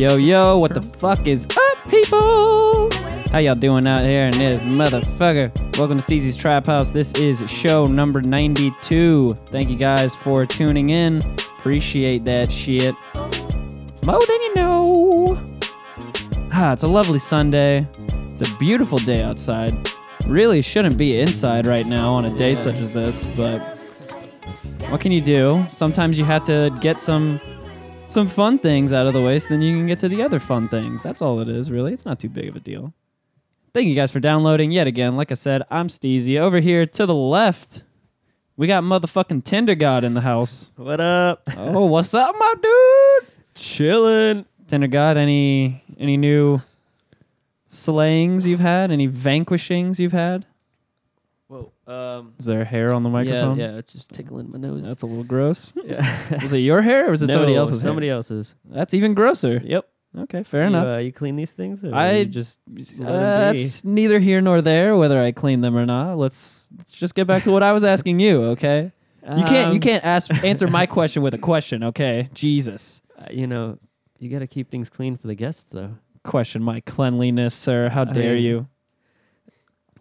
Yo, yo, what the fuck is up, people? How y'all doing out here in this motherfucker? Welcome to Steezy's Trap House. This is show number 92. Thank you guys for tuning in. Appreciate that shit. More than you know. Ah, it's a lovely Sunday. It's a beautiful day outside. Really shouldn't be inside right now on a day such as this, but what can you do? Sometimes you have to get some some fun things out of the way so then you can get to the other fun things. That's all it is, really. It's not too big of a deal. Thank you guys for downloading yet again. Like I said, I'm Steezy. Over here to the left, we got motherfucking Tinder God in the house. What up? Oh, what's up, my dude? Chilling. Tinder God, any any new slayings you've had? Any vanquishings you've had? Um. Is there hair on the microphone? Yeah, yeah. It's just tickling my nose. That's a little gross. yeah. Was it your hair or was it No, somebody else's? hair? Somebody else's. That's even grosser. Yep. Okay, fair you, enough. Uh, you clean these things? Or I- you just let 'em Uh, be? that's neither here nor there whether I clean them or not. Let's, let's just get back to what I was asking you, okay? You can't you Um, can't ask answer my question with a question, okay? Jesus. uh, you know, you got to keep things clean for the guests, though. Question my cleanliness, sir. How I dare mean- you?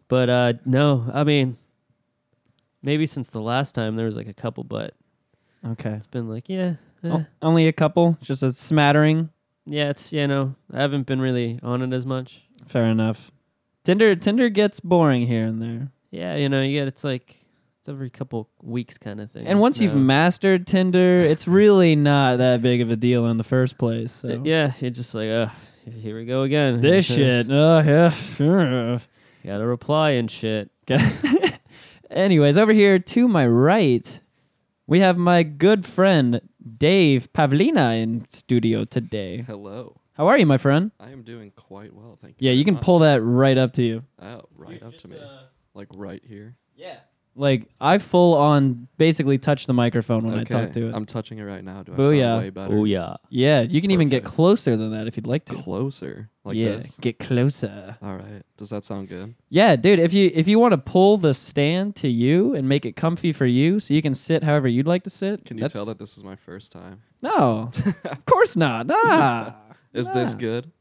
But uh, no, I mean, maybe since the last time there was like a couple, but Okay. it's been like, yeah, eh. Oh, only a couple, just a smattering. yeah. It's you know, I haven't been really on it as much. Fair enough. Tinder Tinder gets boring here and there. Yeah, you know, you get it's like it's every couple weeks kind of thing. And once you've No. mastered Tinder, it's really not that big of a deal in the first place. So yeah, you're just like, uh, here we go again. This shit. Oh yeah. sure. Got to reply and shit. Anyways, over here to my right, we have my good friend Dave Pavlina in studio today. Hello. How are you, my friend? I am doing quite well, thank you. Yeah, very you can much. pull that right up to you. Oh, right up to me. Uh, like right here. Yeah. Like I full on basically touch the microphone when okay. I talk to it. I'm touching it right now. Do I Booyah. sound way better? Oh yeah. yeah, you can even get Perfect. closer than that if you'd like to. Closer. Like yeah, this. get closer. All right. Does that sound good? Yeah, dude, if you if you want to pull the stand to you and make it comfy for you so you can sit however you'd like to sit. Can you that's- tell that this is my first time? No. of course not. Nah. Is this good?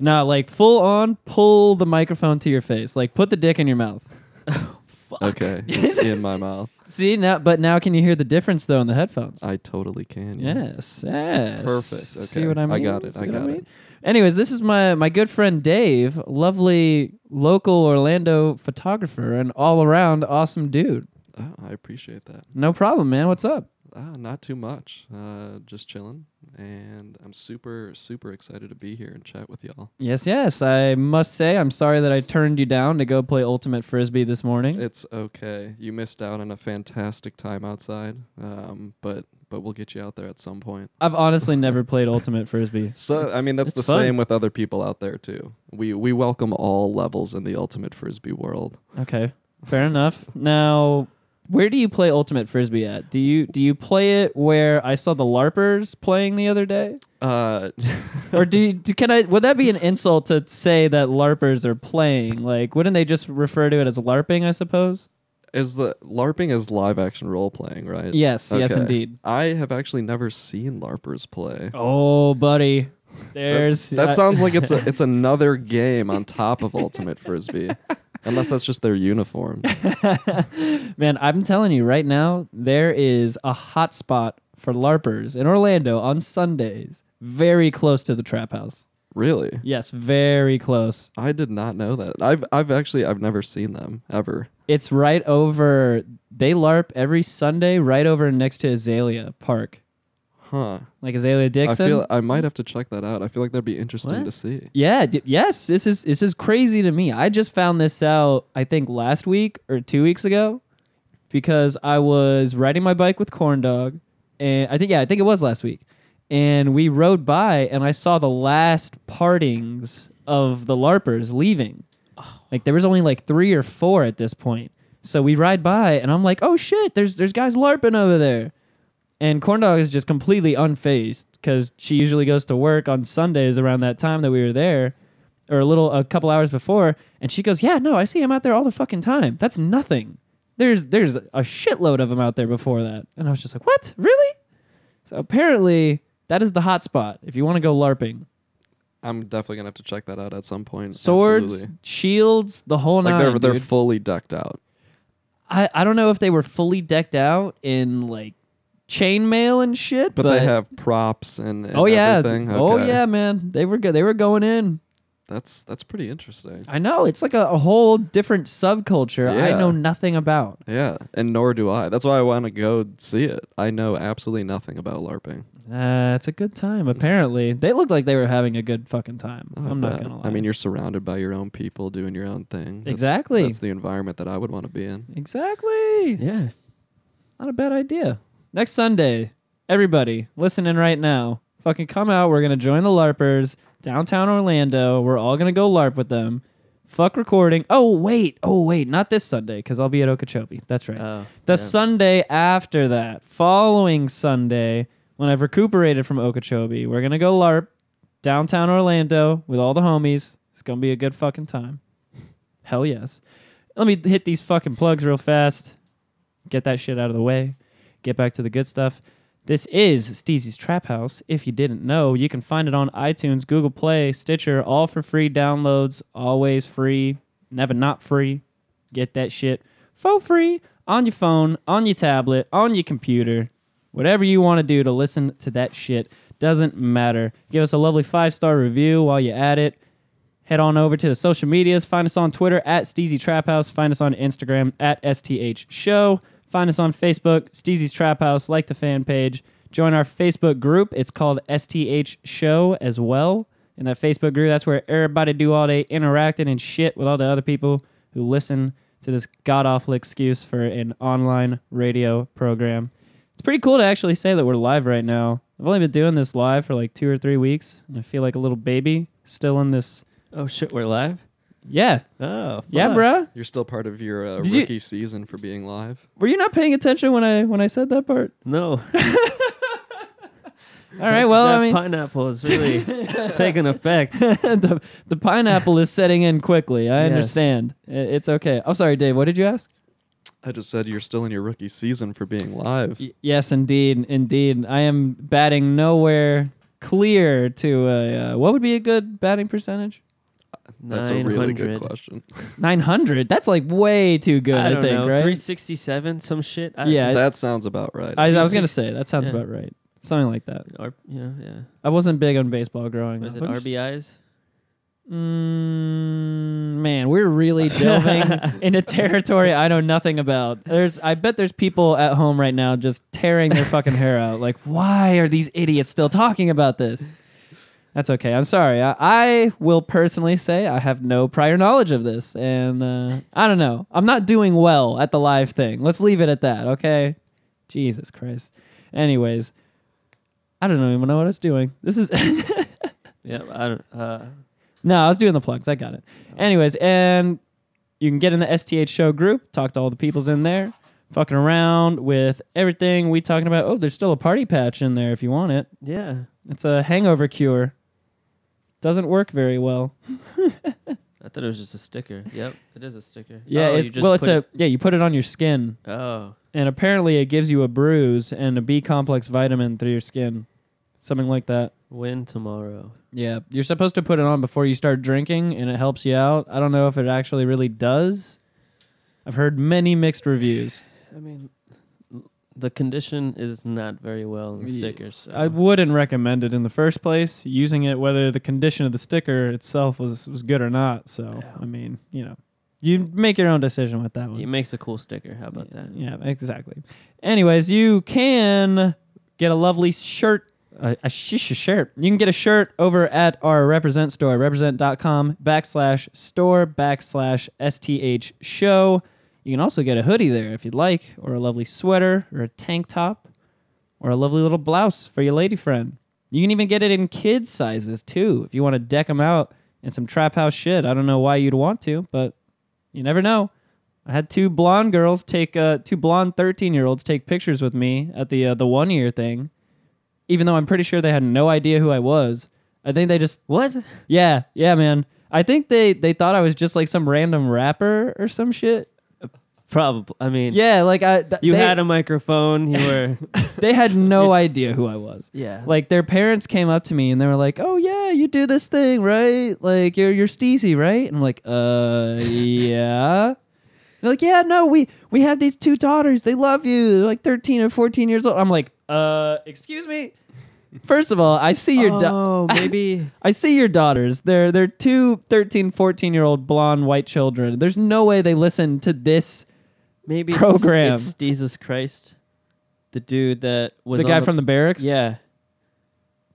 No, like full on pull the microphone to your face. Like put the dick in your mouth. Okay. It's in my mouth. See now but now can you hear the difference though in the headphones? I totally can. Yes. yes. Yes. Perfect. See what I mean? I got it. See I got it. mean? Anyways, this is my my good friend Dave, lovely local Orlando photographer and all around awesome dude. Oh, I appreciate that. No problem, man. What's up? Ah, not too much. Uh, just chilling. And I'm super, super excited to be here and chat with y'all. Yes, yes. I must say I'm sorry that I turned you down to go play ultimate frisbee this morning. It's okay. You missed out on a fantastic time outside. Um, but but we'll get you out there at some point. I've honestly never played ultimate frisbee. So I mean that's the fun. same with other people out there too. We we welcome all levels in the ultimate frisbee world. Okay, fair enough. Now, where do you play ultimate frisbee at? Do you do you play it where I saw the larpers playing the other day, Uh, or do, you, do can I? Would that be an insult to say that larpers are playing? Like, wouldn't they just refer to it as larping? I suppose. is the LARPing is live action role playing, right? Yes, yes, indeed. I have actually never seen LARPers play. Oh, buddy, there's That I- sounds like it's a, it's another game on top of Ultimate Frisbee. Unless that's just their uniform. Man, I'm telling you right now, there is a hot spot for LARPers in Orlando on Sundays, very close to the trap house. Really? Yes, very close. I did not know that. I've I've actually I've never seen them ever. It's right over, they LARP every Sunday right over next to Azalea Park. Huh. Like Azalea Dixon. I feel I might have to check that out. I feel like that'd be interesting What? to see. yeah, d- yes, this is this is crazy to me. I just found this out I think last week or 2 weeks ago because I was riding my bike with Corn Dog and I think yeah, I think it was last week. And we rode by and I saw the last partings of the LARPers leaving. Oh. Like there was only like 3 or 4 at this point. So we ride by and I'm like, "Oh shit, there's there's guys LARPing over there." And Corn Dog is just completely unfazed because she usually goes to work on Sundays around that time that we were there, or a little a couple hours before. And she goes, "Yeah, no, I see him out there all the fucking time. That's nothing. There's there's a shitload of them out there before that." And I was just like, "What? Really?" So apparently that is the hot spot if you want to go larping. I'm definitely gonna have to check that out at some point. Swords, Absolutely. shields, the whole Like nine. they're they're dude. fully decked out. I I don't know if they were fully decked out in like chainmail and shit, But, they have props and, and oh yeah, everything. oh Okay. yeah, man, they were good. They were going in. That's that's pretty interesting. I know it's like a, a whole different subculture I Yeah. know nothing about. Yeah, and nor do I. That's why I want to go see it. I know absolutely nothing about LARPing. Uh, it's a good time. Apparently, they looked like they were having a good fucking time. I I'm not bet. gonna lie. I mean, you're surrounded by your own people doing your own thing. That's- Exactly. That's the environment that I would want to be in. exactly. Yeah. Not a bad idea. Next Sunday, everybody listening right now, fucking come out. We're gonna join the LARPers downtown Orlando. We're all gonna go LARP with them. Fuck recording. Oh wait, oh wait, not this Sunday because I'll be at Okeechobee. That's right. Oh. the yeah. Sunday after that, following Sunday, when I've recuperated from Okeechobee, we're gonna go LARP downtown Orlando with all the homies. It's gonna be a good fucking time. Hell yes. Let me hit these fucking plugs real fast. Get that shit out of the way. Get back to the good stuff. This is Steezy's Trap House. If you didn't know, you can find it on iTunes, Google Play, Stitcher, all for free downloads, always free, never not free. Get that shit for free on your phone, on your tablet, on your computer. Whatever you want to do to listen to that shit doesn't matter. Give us a lovely five star review while you're at it. Head on over to the social medias. Find us on Twitter at Steezy Trap House. Find us on Instagram at STH Show. Find us on Facebook, Steezy's Trap House. Like the fan page. Join our Facebook group. It's called STH Show as well. In that Facebook group, that's where everybody do all day interacting and shit with all the other people who listen to this god awful excuse for an online radio program. It's pretty cool to actually say that we're live right now. I've only been doing this live for like two or three weeks, and I feel like a little baby still in this. Oh shit, we're live. Yeah, Oh yeah, fuck. bruh. You're still part of your uh, Did you- rookie season for being live. Were you not paying attention when I when I said that part? No. All right. Well, that I mean, pineapple is really taking effect. the the pineapple is setting in quickly. I Yes. understand. I- It's okay. I'm sorry, Dave. What did you ask? I just said you're still in your rookie season for being live. Y- yes, indeed, indeed. I am batting nowhere clear to a, uh, what would be a good batting percentage? That's a really good 900. question. 900. That's like way too good. I I, don't think, know. right? 367, some shit. I, Yeah, I- that sounds about right. I, I was gonna say that sounds yeah. about right. Something like that. Or you know, yeah. I wasn't big on baseball growing Was up. it I'm just- RBIs? Mm, man, we're really delving into territory I know nothing about. There's, I bet there's people at home right now just tearing their fucking hair out. Like, why are these idiots still talking about this? That's okay. I'm sorry. I, I will personally say I have no prior knowledge of this, and uh, I don't know. I'm not doing well at the live thing. Let's leave it at that. Okay. Jesus Christ. Anyways, I don't even know what I was doing. This is. Yeah, I don't. Uh, No, I was doing the plugs. I got it. Anyways, and you can get in the STH show group, talk to all the peoples in there, fucking around with everything we talking about. Oh, there's still a party patch in there if you want it. yeah. It's a hangover cure. Doesn't work very well. I thought it was just a sticker. Yep, it is a sticker. Yeah, Oh, it's, well, it's a yeah. You put it on your skin, Oh, and apparently it gives you a bruise and a B complex vitamin through your skin, something like that. win tomorrow. Yeah, you're supposed to put it on before you start drinking, and it helps you out. I don't know if it actually really does. I've heard many mixed reviews. I mean, the condition is not very well in the stickers. So. I wouldn't recommend it in the first place. Using it, whether the condition of the sticker itself was was good or not. So Yeah. I mean, you know, you make your own decision with that one. it makes a cool sticker. How about yeah, that? Yeah, exactly. Anyways, you can get a lovely shirt. A, a shish shirt. You can get a shirt over at our represent store, represent.com backslash store backslash STH show. You can also get a hoodie there if you'd like, or a lovely sweater, or a tank top, or a lovely little blouse for your lady friend. You can even get it in kids' sizes too if you want to deck them out in some trap house shit. I don't know why you'd want to, but you never know. I had two blonde girls take uh, two blonde thirteen year olds take pictures with me at the uh, the one year thing, even though I'm pretty sure they had no idea who I was. I think they just What? yeah yeah man. I think they they thought I was just like some random rapper or some shit. Probably. I mean, Yeah, like I th- you they, had a microphone. You were. they had no idea who I was. yeah. Like their parents came up to me and they were like, "Oh yeah, you do this thing, right? Like you're you're Steezy, right?" And I'm like, "Uh, yeah." They're like, "Yeah, no, we we had these two daughters. They love you. They're like 13 or 14 years old." I'm like, "Uh, excuse me." First of all, I see your da- oh, maybe. I see your daughters. They're they're two 13, 14 year old blonde white children. There's no way they listen to this. Maybe Program. It's, it's Jesus Christ, the dude that was the on guy from the barracks. Yeah,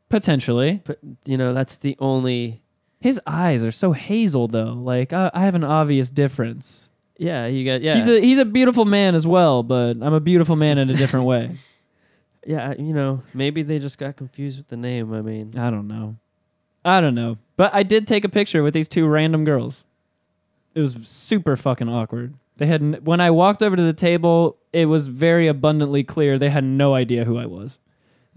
potentially. but you know that's the only. His eyes are so hazel though. Like I, I have an obvious difference. Yeah, you got. Yeah, He's a he's a beautiful man as well, but I'm a beautiful man in a different way. yeah. You know, maybe they just got confused with the name. I mean, I don't know. I don't know. But I did take a picture with these two random girls. It was super fucking awkward. They had when I walked over to the table, it was very abundantly clear they had no idea who I was.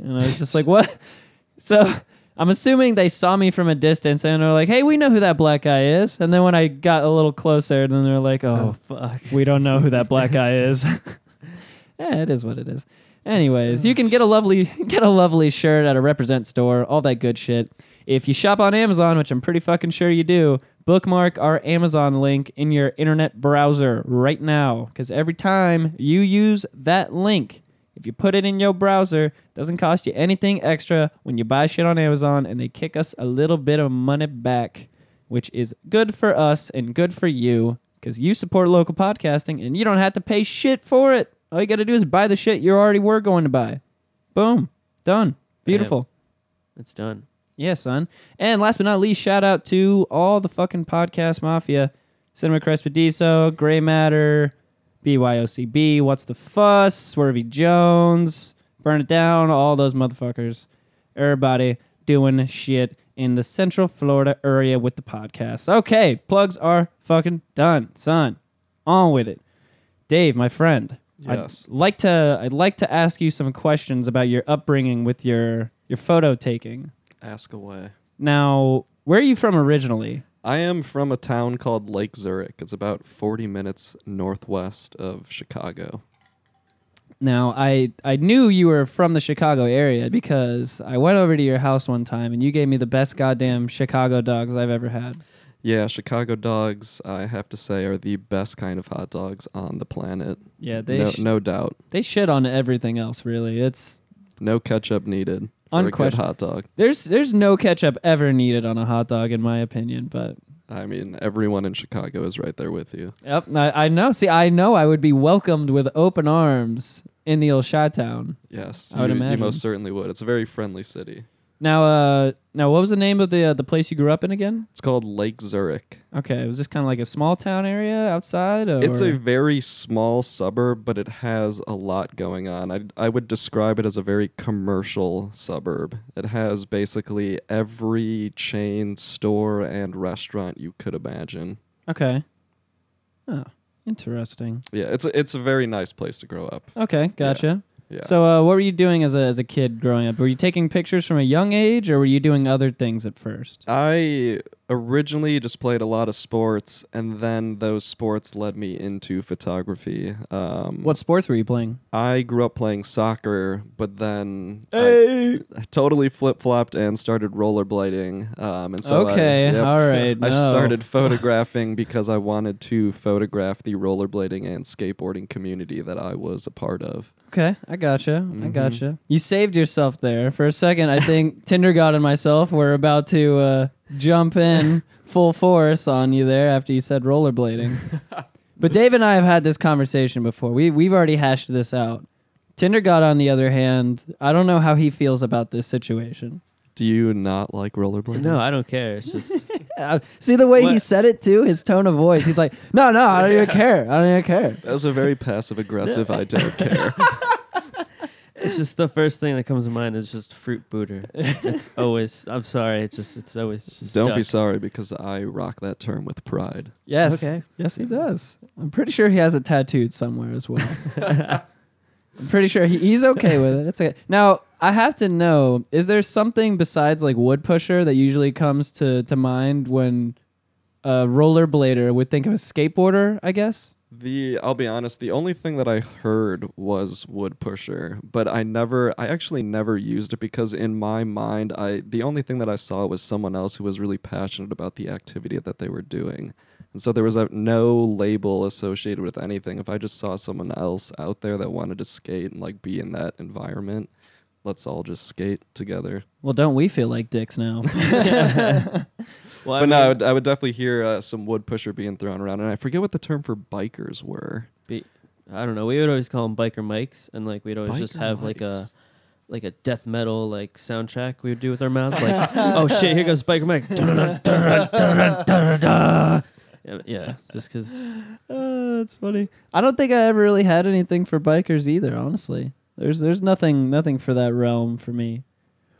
And I was just like, "What?" So, I'm assuming they saw me from a distance and they're like, "Hey, we know who that black guy is." And then when I got a little closer, then they're like, oh "Oh, fuck. we don't know who that black guy is. yeah, it is what it is. Anyways, you can get a lovely get a lovely shirt at a represent store, all that good shit. If you shop on Amazon, which I'm pretty fucking sure you do, bookmark our Amazon link in your internet browser right now cuz every time you use that link, if you put it in your browser, it doesn't cost you anything extra when you buy shit on Amazon and they kick us a little bit of money back, which is good for us and good for you because you support local podcasting and you don't have to pay shit for it. All you got to do is buy the shit you already were going to buy. Boom. Done. Beautiful. It's done. Yeah, son. And last but not least, shout out to all the fucking podcast mafia. Cinema Crespediso, Gray Matter, BYOCB, What's the Fuss, Swervy Jones, Burn It Down, all those motherfuckers. Everybody doing shit in the Central Florida area with the podcast. Okay, plugs are fucking done, son. On with it. Dave, my friend. Yes. I'd like to I'd like to ask you some questions about your upbringing with your your photo taking. Ask away. Now, where are you from originally? I am from a town called Lake Zurich. It's about 40 minutes northwest of Chicago. Now, I I knew you were from the Chicago area because I went over to your house one time and you gave me the best goddamn Chicago dogs I've ever had. Yeah, Chicago dogs, I have to say, are the best kind of hot dogs on the planet. Yeah, they no, sh- no doubt. they shit on everything else really. It's No ketchup needed good hot dog. there's there's no ketchup ever needed on a hot dog in my opinion, but I mean, everyone in Chicago is right there with you. Yep, I, I know. See, I know I would be welcomed with open arms in the old Chi Town. Yes, I would you, you most certainly would. It's a very friendly city. Now, uh, now, what was the name of the uh, the place you grew up in again? It's called Lake Zurich. Okay, was this kind of like a small town area outside? Or? It's a very small suburb, but it has a lot going on. I, I would describe it as a very commercial suburb. It has basically every chain store and restaurant you could imagine. okay. Oh, interesting. Yeah, it's a, it's a very nice place to grow up. Okay, gotcha. Yeah. So, uh, what were you doing as a as a kid growing up? Were you taking pictures from a young age, or were you doing other things at first? I originally you just played a lot of sports, and then those sports led me into photography. Um, What sports were you playing? I grew up playing soccer, but then I totally flip flopped and started rollerblading. Um, and so I- okay, yep. all right. I no. started photographing because I wanted to photograph the rollerblading and skateboarding community that I was a part of. Okay, I gotcha. I Mhm. gotcha. You saved yourself there for a second. I think Tinder God and myself were about to uh, jump in full force on you there after you said rollerblading. but Dave and I have had this conversation before. We we've already hashed this out. Tinder God, on the other hand, I don't know how he feels about this situation. Do you not like rollerblading? No, I don't care. It's just Uh, see the way he said it too, his tone of voice. He's like, "No, no, I don't even care. I don't even care." That was a very passive aggressive. I don't care. it's just the first thing that comes to mind is just fruit booter. It's always. I'm sorry. It's just. It's always. Just Don't be stuck. sorry because I rock that term with pride. Yes. Okay. Yes, he does. I'm pretty sure he has it tattooed somewhere as well. I'm pretty sure he, he's okay with it. It's okay. Now, I have to know: is there something besides like wood pusher that usually comes to to mind when a rollerblader would think of a skateboarder? I guess. The I'll be honest, the only thing that I heard was wood pusher, but I never I actually never used it because in my mind I the only thing that I saw was someone else who was really passionate about the activity that they were doing. And so there was a, no label associated with anything. If I just saw someone else out there that wanted to skate and like be in that environment, let's all just skate together. Well, don't we feel like dicks now? Well, I but no, I would, I would definitely hear uh, some wood pusher being thrown around, and I forget what the term for bikers were. I don't know. We would always call them biker mics, and like we'd always just Biker have like a like a death metal like soundtrack we would do with our mouths. Like, oh shit, here goes biker mic. yeah, yeah, just because. Uh, that's funny. I don't think I ever really had anything for bikers either. Honestly, there's there's nothing nothing for that realm for me.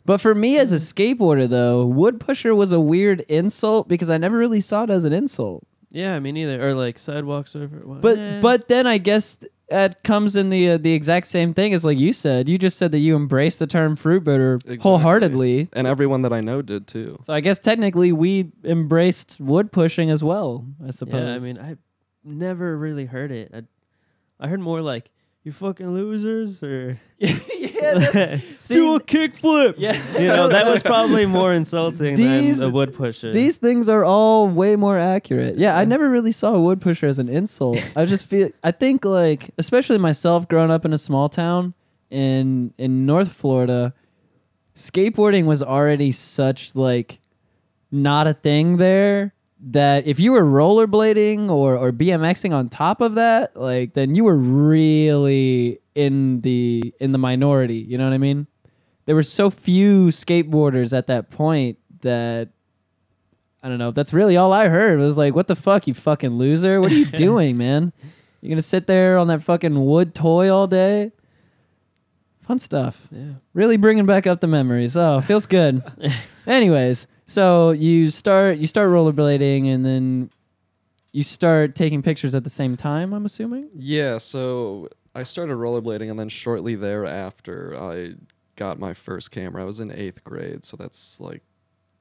But for me as a skateboarder though, wood pusher was a weird insult because I never really saw it as an insult. Yeah, me neither. Or like sidewalk surfer. well, But eh. but then I guess that comes in the uh, the exact same thing as like you said. You just said that you embrace the term fruit booter Exactly. wholeheartedly. And everyone that I know did too. So I guess technically we embraced wood pushing as well. I suppose. yeah, I mean, I never really heard it. I, I heard more like you fucking losers or yeah, that's, do a kickflip. yeah. You know that was probably more insulting These- than a wood pusher. These things are all way more accurate. Yeah, I never really saw a wood pusher as an insult. I just feel I think like especially myself growing up in a small town in in North Florida, skateboarding was already such like not a thing there that if you were rollerblading or or BMXing on top of that, like then you were really in the in the minority, you know what I mean? There were so few skateboarders at that point that I don't know. That's really all I heard. It was like, "What the fuck, you fucking loser? What are you doing, man? You're gonna sit there on that fucking wood toy all day? Fun stuff. yeah. Really bringing back up the memories. Oh, feels good. Anyways, so you start you start rollerblading, and then you start taking pictures at the same time. I'm assuming. Yeah, so I started rollerblading, and then shortly thereafter, I got my first camera. I was in eighth grade, so that's like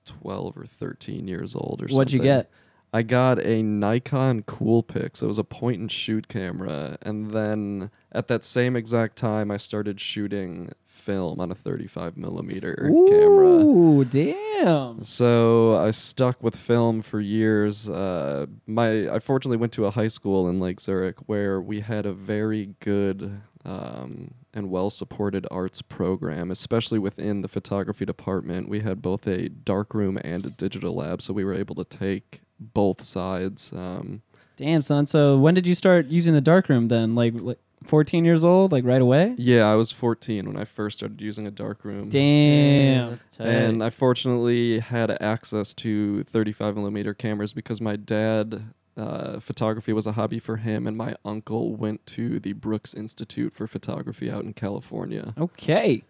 12 or 13 years old or something. What'd you get? I got a Nikon Coolpix. It was a point and shoot camera. And then at that same exact time, I started shooting film on a 35 millimeter camera. Ooh, damn. So I stuck with film for years. Uh, my I fortunately went to a high school in Lake Zurich where we had a very good um, and well supported arts program, especially within the photography department. We had both a darkroom and a digital lab, so we were able to take both sides. Um, Damn, son. So when did you start using the darkroom then? Like, like 14 years old, like right away? yeah, I was 14 when I first started using a darkroom. Damn. that's tight. And I fortunately had access to 35 millimeter cameras because my dad, uh, photography was a hobby for him, and my uncle went to the Brooks Institute for Photography out in California. Okay.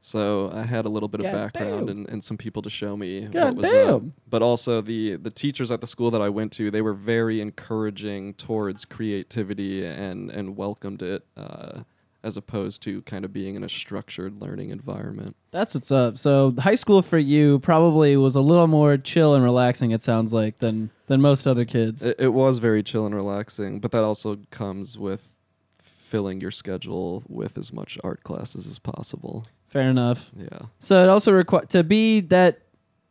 So I had a little bit of background and, and some people to show me God what was up. But also the the teachers at the school that I went to, they were very encouraging towards creativity and and welcomed it. Uh, as opposed to kind of being in a structured learning environment. That's what's up. So high school for you probably was a little more chill and relaxing. It sounds like than than most other kids. It, it was very chill and relaxing, but that also comes with filling your schedule with as much art classes as possible. Fair enough. Yeah. So it also require to be that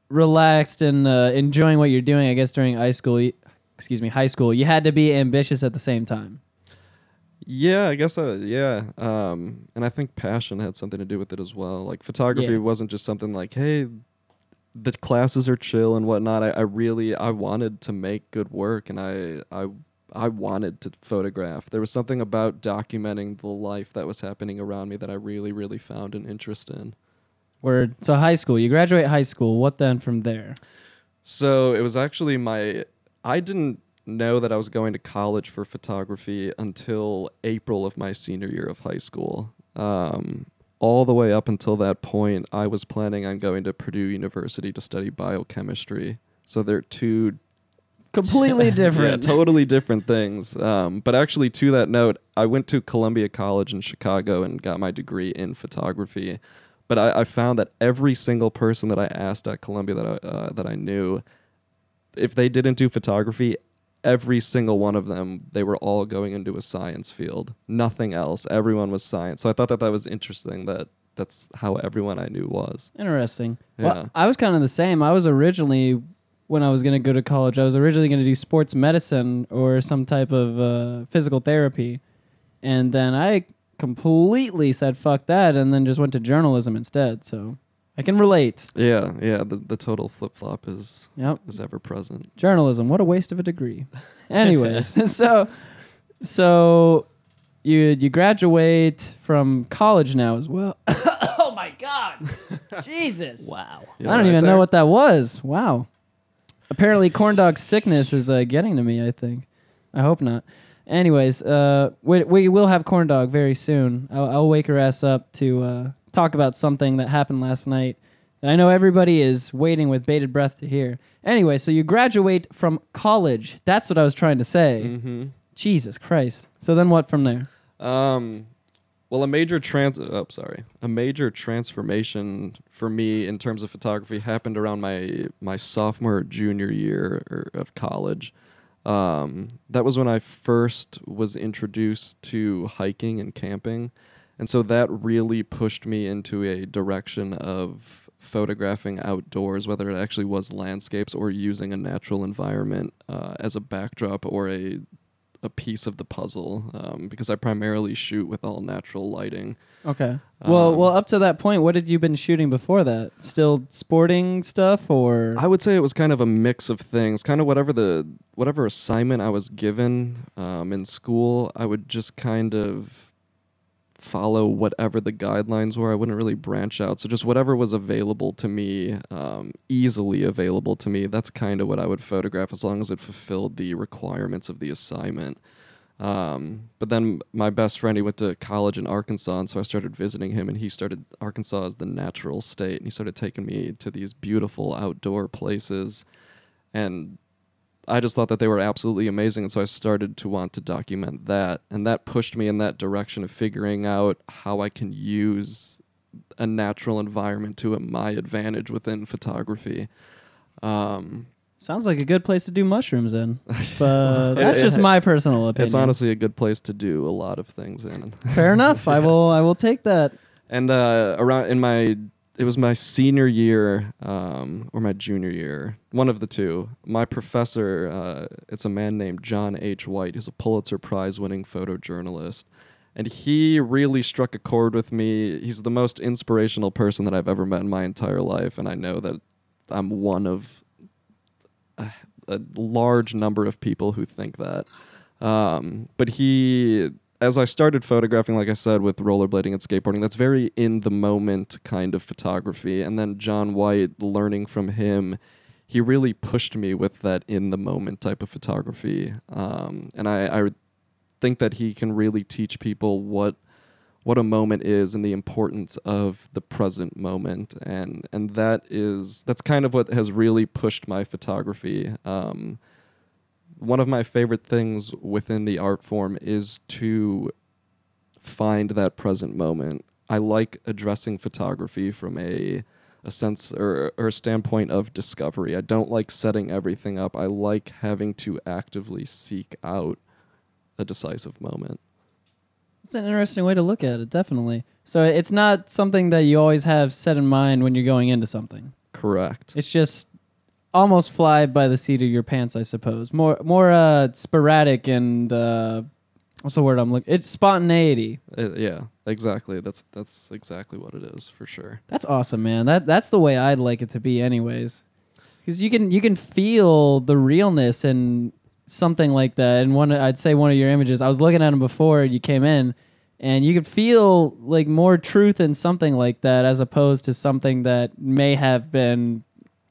relaxed and uh, enjoying what you're doing. I guess during high school, you- excuse me, high school, you had to be ambitious at the same time. Yeah, I guess uh, yeah. Um and I think passion had something to do with it as well. Like photography Yeah. wasn't just something like, hey, the classes are chill and whatnot. I, I really I wanted to make good work and I I I wanted to photograph. There was something about documenting the life that was happening around me that I really, really found an interest in. Word. So high school, you graduate high school. What then from there? So it was actually my. I didn't know that I was going to college for photography until April of my senior year of high school. Um, all the way up until that point, I was planning on going to Purdue University to study biochemistry. So they're two Completely different. yeah, totally different things. Um, but actually, to that note, I went to Columbia College in Chicago and got my degree in photography. But I, I found that every single person that I asked at Columbia that I, uh, that I knew, if they didn't do photography, every single one of them, they were all going into a science field. Nothing else. Everyone was science. So I thought that that was interesting. That that's how everyone I knew was. Interesting. Yeah. Well, I was kind of the same. I was originally when I was going to go to college, I was originally going to do sports medicine or some type of uh, physical therapy, and then I completely said fuck that, and then just went to journalism instead. So I can relate. Yeah, yeah. The the total flip flop is Yep. is ever present. journalism what a waste of a degree anyways so so you you graduate from college now as well oh my god jesus Wow. You i don't alright even there? know what that was wow apparently corn dog sickness is uh, getting to me i think. I hope not. Anyways uh we, we will have corn dog very soon. I'll, I'll wake her ass up to uh talk about something that happened last night that i know everybody is waiting with bated breath to hear. Anyway so you graduate from college. That's what i was trying to say. Mm-hmm. jesus christ. So then what from there? Um, well, a major trans oh, sorry, a major transformation for me in terms of photography happened around my my sophomore junior year of college. Um, that was when I first was introduced to hiking and camping, and so that really pushed me into a direction of photographing outdoors, whether it actually was landscapes or using a natural environment uh, as a backdrop or a a piece of the puzzle um, because I primarily shoot with all natural lighting. okay well Um, well up to that point what had you been shooting before that still sporting stuff or I would say it was kind of a mix of things, kind of whatever the whatever assignment I was given um, in school. I would just kind of follow whatever the guidelines were. I wouldn't really branch out. So just whatever was available to me, um, easily available to me. That's kind of what I would photograph as long as it fulfilled the requirements of the assignment. Um, but then my best friend, he went to college in Arkansas, and so I started visiting him, and he started Arkansas as the natural state, and he started taking me to these beautiful outdoor places, and I just thought that they were absolutely amazing, and so I started to want to document that, and that pushed me in that direction of figuring out how I can use a natural environment to my advantage within photography. Um, sounds like a good place to do mushrooms in but that's just my personal opinion it's honestly a good place to do a lot of things in. fair enough i will i will take that And uh, around in my, it was my senior year um, or my junior year, one of the two. My professor, uh, it's a man named John H. White. He's a Pulitzer Prize-winning photojournalist, and he really struck a chord with me. He's the most inspirational person that I've ever met in my entire life, and I know that I'm one of a, a large number of people who think that. Um, but he, as I started photographing, like I said, with rollerblading and skateboarding, that's very in the moment kind of photography. And then John White, learning from him, he really pushed me with that in the moment type of photography. Um, and I, I think that he can really teach people what what a moment is and the importance of the present moment and and that is that's kind of what has really pushed my photography um, one of my favorite things within the art form is to find that present moment. I like addressing photography from a a sense or, or a standpoint of discovery. I don't like setting everything up. I like having to actively seek out a decisive moment. It's an interesting way to look at it, definitely. So it's not something that you always have set in mind when you're going into something. correct. It's just almost fly by the seat of your pants, I suppose. More more uh, sporadic and uh, what's the word I'm looking? It's spontaneity. Uh, yeah, exactly. That's that's exactly what it is for sure. That's awesome, man. That that's the way I'd like it to be, anyways. Because you can you can feel the realness in something like that. And one, I'd say one of your images. I was looking at them before you came in, and you could feel like more truth in something like that as opposed to something that may have been,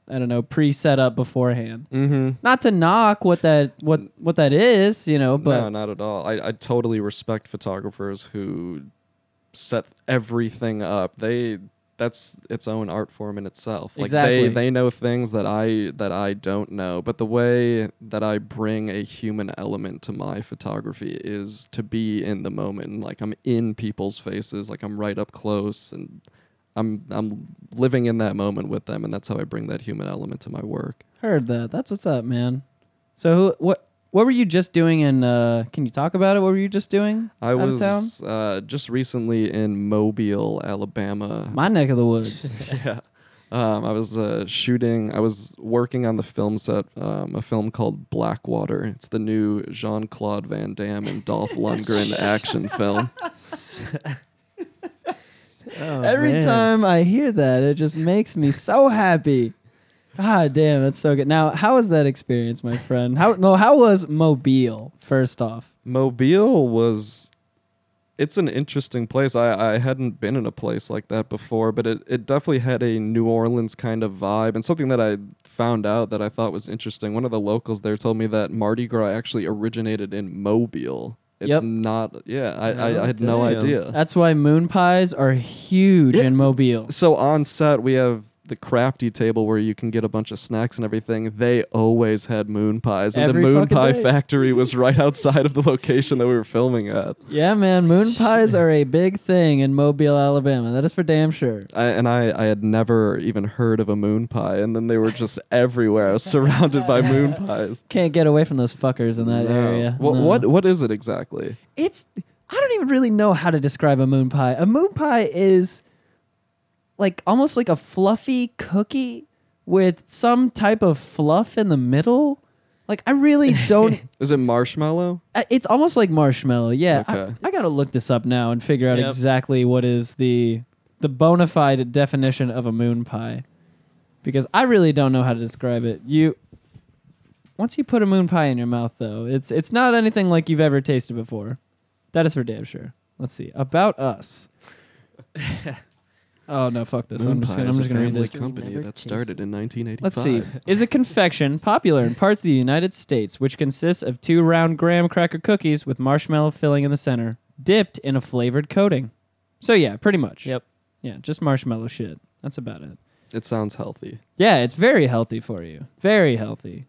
I don't know, pre-set up beforehand. Mm-hmm. Not to knock what that what what that is, you know, but no, not at all. I, I totally respect photographers who set everything up. They that's its own art form in itself. Like Exactly. they they know things that I that I don't know. But the way that I bring a human element to my photography is to be in the moment. Like I'm in people's faces. Like I'm right up close and I'm I'm living in that moment with them and that's how I bring that human element to my work. Heard that. That's what's up, man. So who, what what were you just doing And Uh, can you talk about it? What were you just doing? I was uh, just recently in Mobile, Alabama. My neck of the woods. yeah. Um, I was uh, shooting. I was working on the film set, um, a film called Blackwater. It's the new Jean Claude Van Damme and Dolph Lundgren action film. Oh, Every man. time I hear that, it just makes me so happy. God damn, that's so good. Now, how was that experience, my friend? How no, how was Mobile? First off, Mobile was. It's an interesting place. I, I hadn't been in a place like that before, but it, it definitely had a New Orleans kind of vibe and something that I found out that I thought was interesting. One of the locals there told me that Mardi Gras actually originated in Mobile. It's Yep. not, yeah, I, I, Oh, I had no idea. that's why moon pies are huge in Mobile. So on set, we have the crafty table where you can get a bunch of snacks and everything. They always had moon pies, and Every the moon pie day. factory was right outside of the location that we were filming at. Yeah, man, moon pies are a big thing in Mobile, Alabama. That is for damn sure. I, and I, I had never even heard of a moon pie, and then they were just everywhere. I was surrounded by moon pies. Can't get away from those fuckers in that No. area. What, No. what what is it exactly? It's I don't even really know how to describe a moon pie. A moon pie is like almost like a fluffy cookie with some type of fluff in the middle. Like I really don't. Is it marshmallow? I- it's almost like marshmallow. Yeah, I- Okay. I, gotta look this up now and figure out Yep. exactly what is the the bona fide definition of a moon pie, because I really don't know how to describe it. You once you put a moon pie in your mouth, though, it's it's not anything like you've ever tasted before. That is for damn sure. Let's see about us. oh no, fuck this! I'm moon just pie gonna, I'm is just gonna read family this. company Never that started in 1985. Let's see. Is a confection popular in parts of the United States which consists of two round graham cracker cookies with marshmallow filling in the center, dipped in a flavored coating. So yeah, pretty much. Yep. Yeah, just marshmallow shit. That's about it. It sounds healthy. Yeah, it's very healthy for you. Very healthy.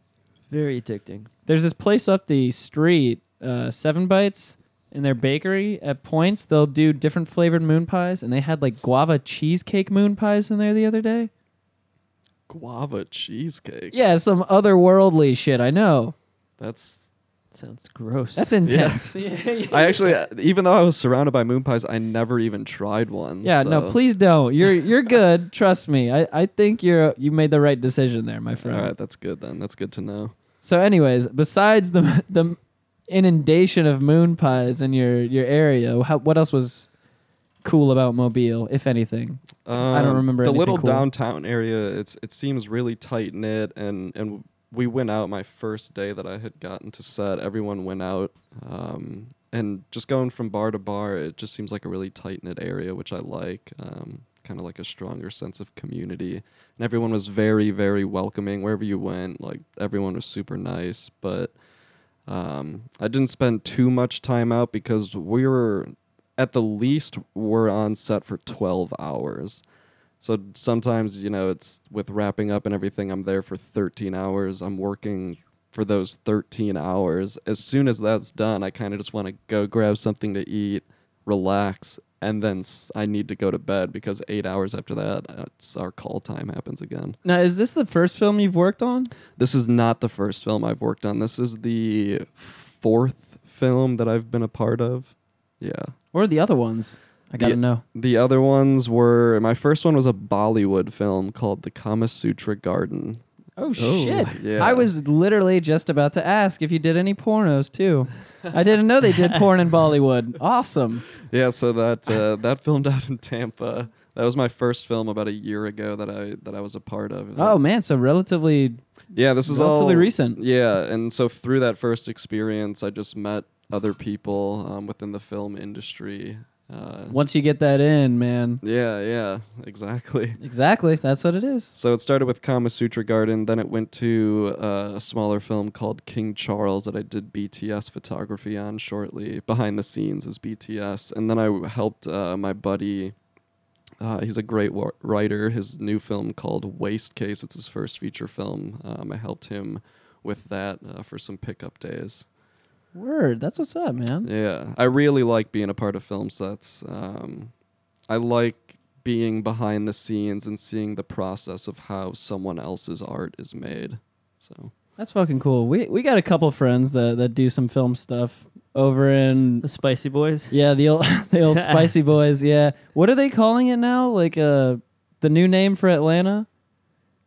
Very addicting. There's this place up the street, uh, Seven Bites, in their bakery at points. They'll do different flavored moon pies, and they had like guava cheesecake moon pies in there the other day. Guava cheesecake. Yeah, some otherworldly shit. I know. That's. Sounds gross. That's intense. I actually, even though I was surrounded by moon pies, I never even tried one. Yeah, no, so- please don't. You're you're good. Trust me. I, I think you're you made the right decision there, my All friend. right, that's good then. That's good to know. So, anyways, besides the the inundation of moon pies in your your area, how, what else was cool about Mobile, if anything? I don't Um, remember the little cool. downtown area. It's it seems really tight knit, and and we went out my first day that I had gotten to set. Everyone went out, um, and just going from bar to bar, it just seems like a really tight knit area, which I like. Um, kind of like a stronger sense of community, and everyone was very very welcoming wherever you went. Like everyone was super nice, but. Um, I didn't spend too much time out because we were, at the least, we're on set for 12 hours. So sometimes, you know, it's with wrapping up and everything, I'm there for 13 hours. I'm working for those 13 hours. As soon as that's done, I kind of just want to go grab something to eat, relax, and then s- I need to go to bed because eight hours after that, uh, it's our call time happens again. Now, is this the first film you've worked on? This is not the first film I've worked on. This is the fourth film that I've been a part of. Yeah. Or the other ones? I gotta The- know. The other ones were my first one was a Bollywood film called The Kama Sutra Garden. Oh, shit. yeah. I was literally just about to ask if you did any pornos too. I didn't know they did porn in Bollywood. Awesome. Yeah, so that uh, that filmed out in Tampa. That was my first film about a year ago that I that I was a part of. Oh man, so relatively yeah, this is relatively all recent. Yeah, and so through that first experience, I just met other people um, within the film industry. Uh, Once you get that in, man. yeah, yeah, exactly. Exactly. That's what it is. So it started with Kama Sutra Garden, then it went to uh, a smaller film called King Charles that I did BTS photography on shortly. Behind the scenes as BTS, and then I helped uh, my buddy. Uh, he's a great wa- writer. His new film called Waste Case. It's his first feature film. Um, I helped him with that uh, for some pickup days. Word. That's what's up, man. Yeah, I really like being a part of film sets. Um, I like being behind the scenes and seeing the process of how someone else's art is made. So That's fucking cool. We we got a couple friends that that do some film stuff over in The Spicy Boys. yeah the old the old Spicy Boys. Yeah, what are they calling it now? Like uh, the new name for Atlanta?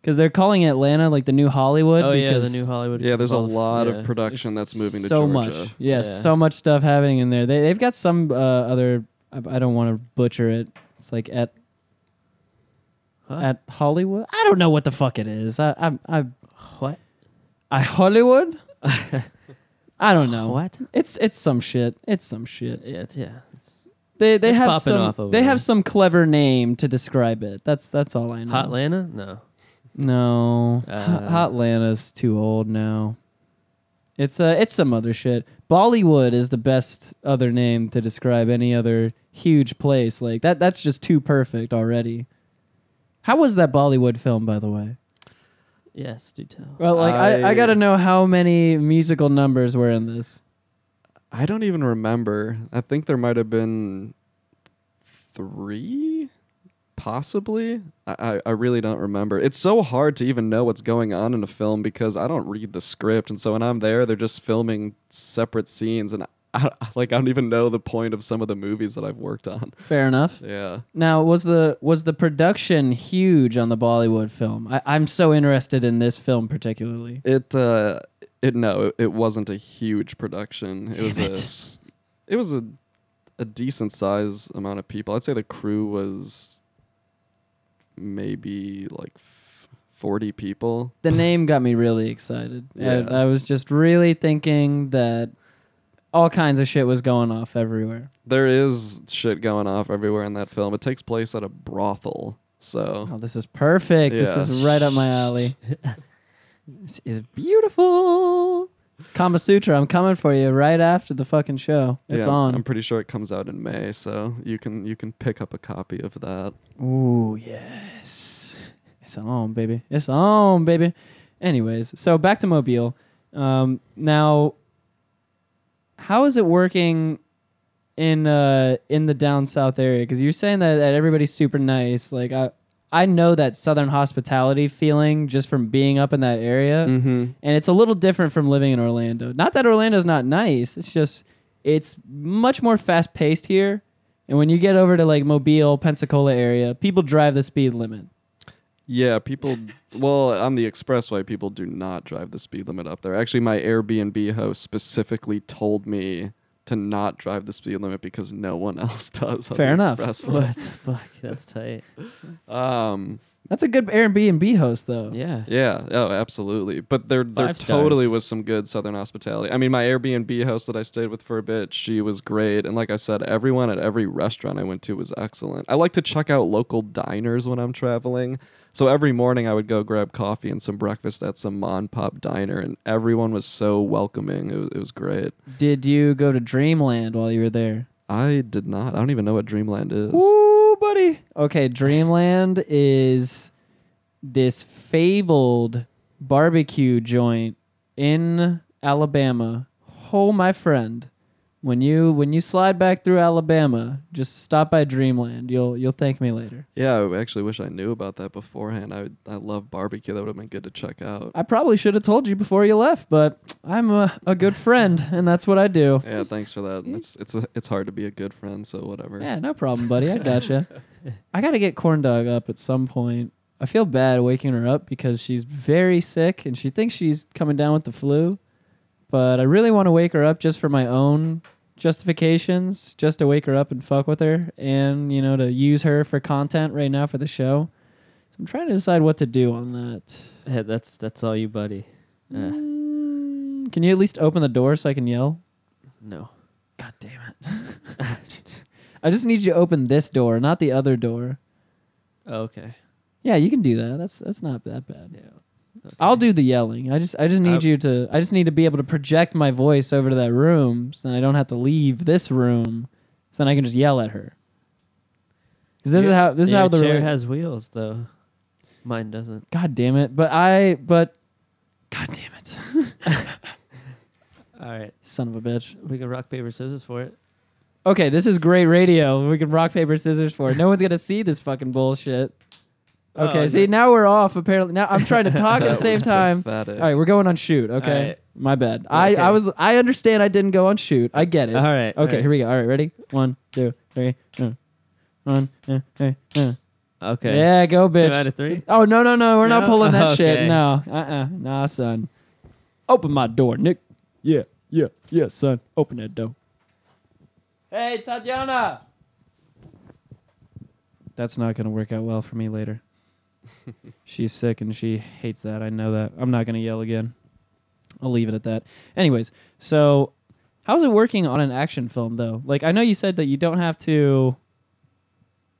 Because they're calling Atlanta like the new Hollywood. Oh yeah, the because new Hollywood. Yeah, there's a Well, lot yeah. of production that's moving to so Georgia. much. Yeah, Yeah. so much stuff happening in there. They they've got some uh, other. I, I don't want to butcher it. It's like at Huh? at Hollywood. I don't know what the fuck it is. I I I, what? I Hollywood. I don't know. What? It's it's some shit. It's some shit. Yeah, it's, yeah. It's They they It's have popping some off over they there. have some clever name to describe it. That's that's all I know. Hotlanta? No. No, Uh, Hotlanta's too old now. It's uh, it's some other shit. Bollywood is the best other name to describe any other huge place like that. That's just too perfect already. How was that Bollywood film, by the way? Yes, do tell. Well, like I, I I- gotta know how many musical numbers were in this. I don't even remember. I think there might have been three, possibly. I, I, really don't remember. It's so hard to even know what's going on in a film because I don't read the script, and so when I'm there, they're just filming separate scenes, and I, like I don't even know the point of some of the movies that I've worked on. Fair enough. Yeah. Now, was the was the production huge on the Bollywood film? I, I'm so interested in this film particularly. It uh it no, it, it wasn't a huge production. It was Damn a it. s- it was a a decent size amount of people. I'd say the crew was maybe like f- 40 people. the name got me really excited. Yeah. I, I was just really thinking that all kinds of shit was going off everywhere. There is shit going off everywhere in that film. It takes place at a brothel. So Oh, this is perfect. This Yeah. is right up my alley. this is beautiful. Kama Sutra, I'm coming for you right after the fucking show. It's yeah, on. I'm pretty sure it comes out in May, so you can you can pick up a copy of that. Ooh, yes. It's on, baby. It's on, baby. Anyways, so back to Mobile. Um, now, how is it working in uh in the down south area? Because you're saying that, that everybody's super nice. Like I I know that southern hospitality feeling just from being up in that area, Mm-hmm. and it's a little different from living in Orlando. Not that Orlando's not nice. It's just it's much more fast paced here. And when you get over to like Mobile, Pensacola area, people drive the speed limit. Yeah, people. Well, on the expressway, people do not drive the speed limit up there. Actually, my Airbnb host specifically told me to not drive the speed limit because no one else does. On Fair the enough. Expressway. What the fuck? That's tight. Um. That's a good Airbnb host, though. Yeah. Yeah. Oh, absolutely. But there, there Five totally stars. was some good Southern hospitality. I mean, my Airbnb host that I stayed with for a bit, she was great. And like I said, everyone at every restaurant I went to was excellent. I like to check out local diners when I'm traveling. So every morning I would go grab coffee and some breakfast at some mon pop diner, and everyone was so welcoming. It was, it was great. Did you go to Dreamland while you were there? I did not. I don't even know what Dreamland is. Ooh, buddy. Okay, Dreamland is this fabled barbecue joint in Alabama. Oh, my friend. When you when you slide back through Alabama, just stop by Dreamland. You'll you'll thank me later. Yeah, I actually wish I knew about that beforehand. I I love barbecue. That would have been good to check out. I probably should have told you before you left, but I'm a, a good friend, and that's what I do. Yeah, thanks for that. It's it's a, it's hard to be a good friend, so whatever. Yeah, no problem, buddy. I gotcha. I got to get corn dog up at some point. I feel bad waking her up because she's very sick and she thinks she's coming down with the flu. But I really want to wake her up just for my own justifications, just to wake her up and fuck with her and, you know, to use her for content right now for the show. So I'm trying to decide what to do on that. Hey, that's that's all you, buddy. Uh, Mm, can you at least open the door so I can yell? no. God damn it. I just need you to open this door, not the other door. Oh, okay. Yeah, you can do that. That's that's not that bad. Yeah. Okay. I'll do the yelling. I just I just need I- you to I just need to be able to project my voice over to that room so then I don't have to leave this room. So then I can just yell at her. Cuz this is how this is how the chair has wheels though. Mine doesn't. God damn it. But I but God damn it. All right. Son of a bitch. We can rock paper scissors for it. Okay, this is great radio. We can rock paper scissors for it. No one's gonna see this fucking bullshit. Okay, Oh, see no. now we're off. Apparently now I'm trying to talk at the same time. pathetic. All right, we're going on shoot. Okay, All right. my bad. I Okay. I was I understand I didn't go on shoot. I get it. All right. Okay, right. here we go. All right, ready? One, two, three. Uh. One, uh, uh, uh. Okay. Yeah, go, bitch. Two out of three. Oh no no no, we're not No? pulling that shit. Okay. No, uh uh nah, son. Open my door, Nick. Yeah, yeah, yeah, son. Open that door. Hey, Tatiana. That's not gonna work out well for me later. She's sick and she hates that. I know that. I'm not gonna yell again. I'll leave it at that. Anyways, so how's it working on an action film though? Like I know you said that you don't have to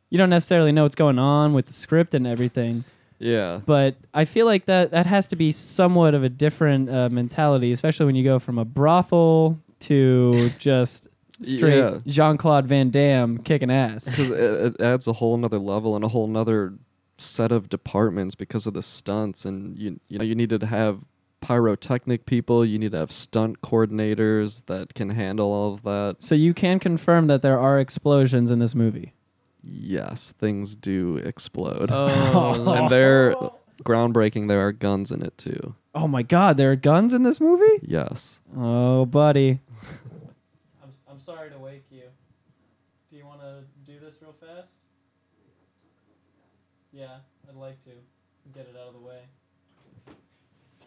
you don't necessarily know what's going on with the script and everything, Yeah. but I feel like that that has to be somewhat of a different uh, mentality, especially when you go from a brothel to just straight Yeah. Jean Claude Van Damme kicking ass. because it, it adds a whole nother level and a whole nother set of departments because of the stunts and you you know you needed to have pyrotechnic people you need to have stunt coordinators that can handle all of that So you can confirm that there are explosions in this movie. yes things do explode Oh. and they're groundbreaking there are guns in it too Oh my God, there are guns in this movie? yes Oh, buddy. I'm, I'm sorry to wake you. Do you want to do this real fast? Yeah, I'd like to. Get it out of the way.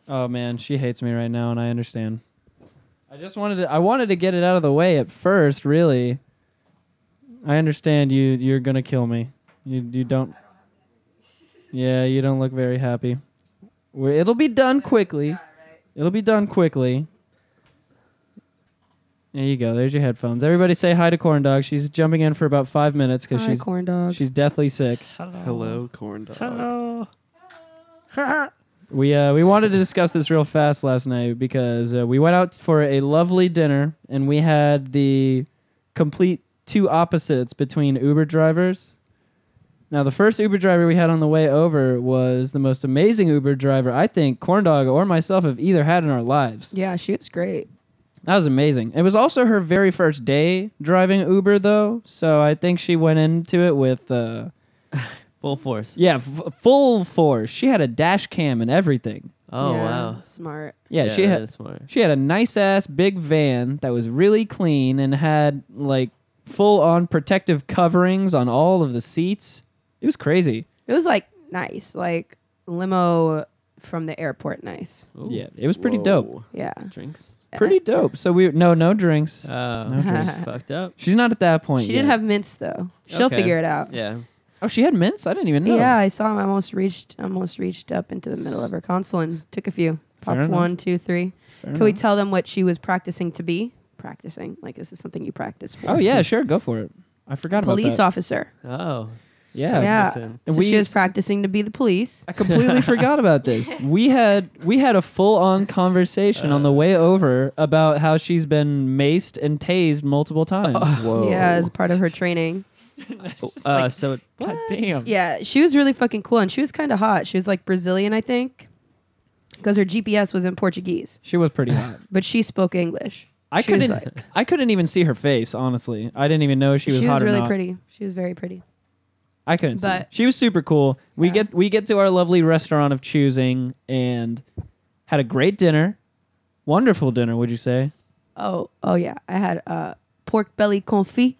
Oh man, she hates me right now, and I understand. I just wanted to. I wanted to get it out of the way at first. Really, I understand you. You're gonna kill me. You. You don't. Yeah, you don't look very happy. it'll be done quickly. It'll be done quickly. There you go. There's your headphones. Everybody say hi to Corn Dog. She's jumping in for about five minutes because Hi, she's corn dog. she's deathly sick. hello corn dog Hello. We uh we wanted to discuss this real fast last night because uh, we went out for a lovely dinner and we had the complete two opposites between Uber drivers. Now the first Uber driver we had on the way over was the most amazing Uber driver I think Corn Dog or myself have either had in our lives. yeah, she was great. That was amazing. It was also her very first day driving Uber though, so I think she went into it with uh Full force. yeah, f- full force. She had a dash cam and everything. Oh Yeah, wow. smart. Yeah, she that had is smart. She had a nice ass big van that was really clean and had like full on protective coverings on all of the seats. It was crazy. It was like nice, like limo from the airport. Nice. Ooh, Yeah, it was pretty dope. Whoa. Yeah. Drinks. Pretty dope. So we no no drinks. Oh, No drinks drinks. fucked up. She's not at that point. She yet. didn't have mints though. She'll Okay. figure it out. Yeah. Oh, she had mints. I didn't even know. Yeah, I saw him. I almost reached, almost reached up into the middle of her console and took a few. Fair Popped enough. one, two, three. Fair Can we enough. tell them what she was practicing to be? Practicing, like this is something you practice for. Oh yeah, sure, go for it. I forgot about police that. officer. Oh. Yeah. Yeah. So we- she was practicing to be the police. I completely forgot about this. We had we had a full on conversation on the way over about how she's been maced and tased multiple times. Whoa. Yeah, as part of her training. Uh, so God damn. Yeah, she was really fucking cool, and she was kind of hot. She was like Brazilian, I think, because her GPS was in Portuguese, She was pretty hot. but she spoke English. I She couldn't. like- I couldn't even see her face. Honestly, I didn't even know she was hot or really not. pretty. She was very pretty. I couldn't see. But- She was super cool. We Yeah. get we get to our lovely restaurant of choosing and had a great dinner. Wonderful dinner, would you say? Oh, oh yeah. I had uh, pork belly confit.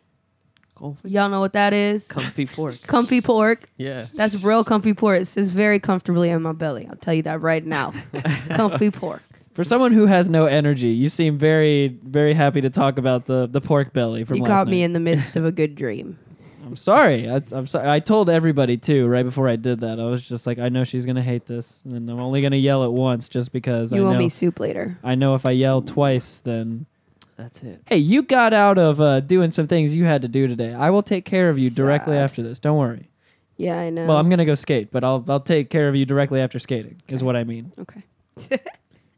comfy, Y'all know what that is? comfy pork. Comfy pork. Yeah. That's real comfy pork. It sits very comfortably in my belly. I'll tell you that right now. comfy pork. For someone who has no energy, you seem very very happy to talk about the the pork belly from You last caught me in the midst of a good dream. I'm sorry. I, I'm sorry. I told everybody too right before I did that. I was just like, I know she's gonna hate this, and I'm only gonna yell it once just because You I owe know. me soup later. I know if I yell twice, then That's it. hey, you got out of uh, doing some things you had to do today. I will take care of you directly after this. Don't worry. Yeah, I know. Well, I'm gonna go skate, but I'll I'll take care of you directly after skating. Is what I mean. okay.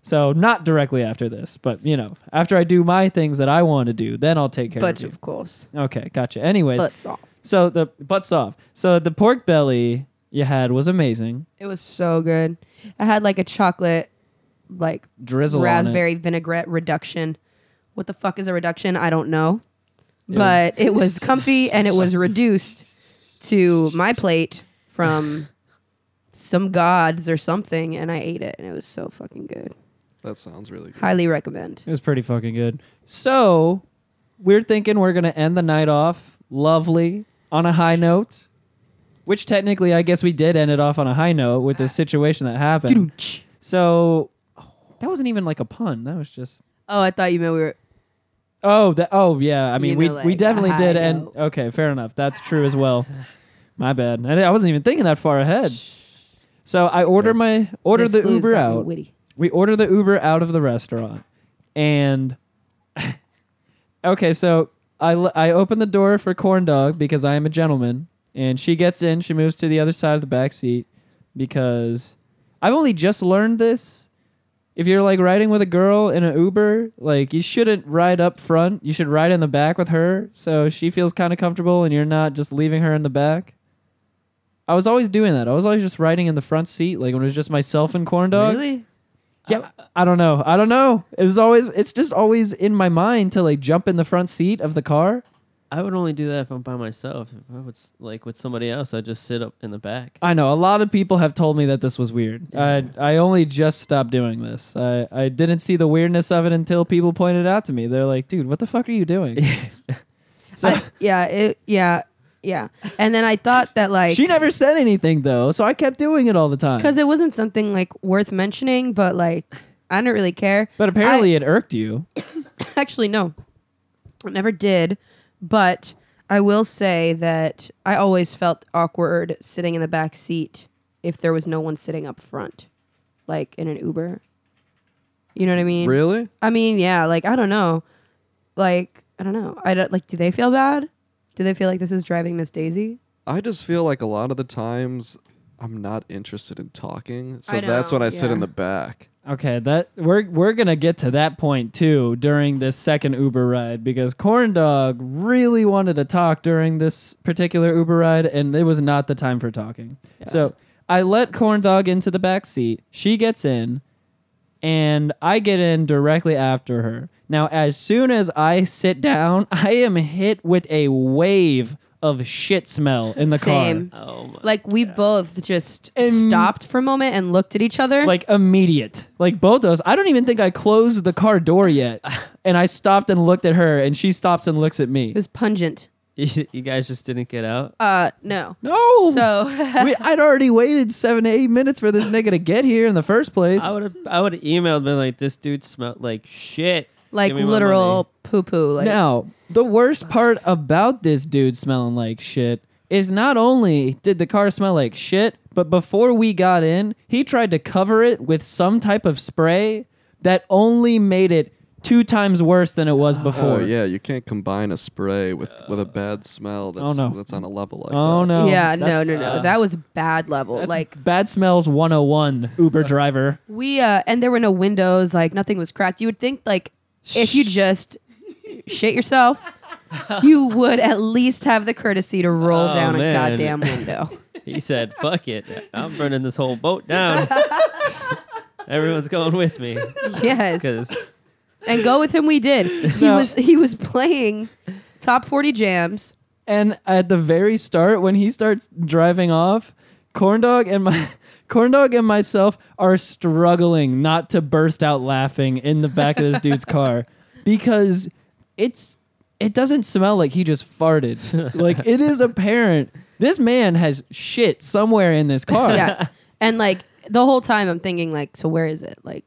So not directly after this, but you know, after I do my things that I want to do, then I'll take care But of you. of course, Okay, gotcha. Anyways, butts off. So the butts off. So the pork belly you had was amazing. It was so good. I had like a chocolate, like Drizzle on it. raspberry vinaigrette reduction. What the fuck is a reduction? I don't know. But it was comfy and it was reduced to my plate from some gods or something, and I ate it, and it was so fucking good. That sounds really good. Highly recommend. It was pretty fucking good. So we're thinking we're gonna end the night off lovely on a high note. Which technically I guess we did end it off on a high note with this situation that happened. So that wasn't even like a pun. That was just Oh, I thought you meant we were. Oh, that. Oh, yeah. I mean, You we know, we like, definitely did. And okay, fair enough. That's true as well. My bad. I, I wasn't even thinking that far ahead. So I order my order This the Uber got me out. Witty. We order the Uber out of the restaurant, and okay, so I l- I open the door for corn dog because I am a gentleman, and she gets in. She moves to the other side of the back seat because I've only just learned this. If you're like riding with a girl in an Uber, like you shouldn't ride up front. You should ride in the back with her so she feels kind of comfortable and you're not just leaving her in the back. I was always doing that. I was always just riding in the front seat, like when it was just myself and corn dog. Really? Yeah, I don't know. I don't know. It was always. It's just always in my mind to like jump in the front seat of the car. I would only do that if I'm by myself. If I was like with somebody else, I'd just sit up in the back. I know a lot of people have told me that this was weird. I I only just stopped doing this. I I didn't see the weirdness of it until people pointed it out to me. They're like, "Dude, what the fuck are you doing?" so I- yeah, it, yeah, yeah. And then I thought that like she never said anything though, so I kept doing it all the time. because it wasn't something like worth mentioning, but like I didn't really care. but apparently it irked you. Actually, no, I never did. But I will say that I always felt awkward sitting in the back seat if there was no one sitting up front, like in an Uber. You know what I mean? Really? I mean, yeah. Like I don't know. Like I don't know. I don't like. Do they feel bad? Do they feel like this is driving Miss Daisy? I just feel like a lot of the times I'm not interested in talking, so I that's when I sit in the back. Okay, that we're we're gonna get to that point too during this second Uber ride because Corn Dog really wanted to talk during this particular Uber ride, and it was not the time for talking. So I let Corn Dog into the back seat. She gets in, and I get in directly after her. Now, as soon as I sit down, I am hit with a wave of shit smell in the Same. car. Oh my! Like we both just And- stopped for a moment and looked at each other. like immediate. Like both of us. I don't even think I closed the car door yet. and I stopped and looked at her and she stops and looks at me. it was pungent. you, you guys just didn't get out. Uh, no. No. So we, I'd already waited seven to eight minutes for this nigga to get here in the first place. I would have. I would have emailed been like, "This dude smelled like shit." Like Give me my literal poo poo. Like now, the worst part about this dude smelling like shit is not only did the car smell like shit, but before we got in, he tried to cover it with some type of spray that only made it two times worse than it was before. Oh yeah, you can't combine a spray with with a bad smell. That's no. that's on a level like that. Oh that. no. yeah, no, no, no. uh, that was bad level. That's like bad smells 101 Uber driver. we uh and there were no windows, like nothing was cracked. You would think like if you just shit yourself, you would at least have the courtesy to roll Oh, down man. a goddamn window. He said, "Fuck it, I'm burning this whole boat down." Everyone's going with me yes. because And go with him we did. He No. was he was playing top 40 jams. And at the very start, when he starts driving off, Corndog and my Corndog and myself are struggling not to burst out laughing in the back of this dude's car because it's it doesn't smell like he just farted. like it is apparent this man has shit somewhere in this car. Yeah. And like the whole time I'm thinking like so where is it? Like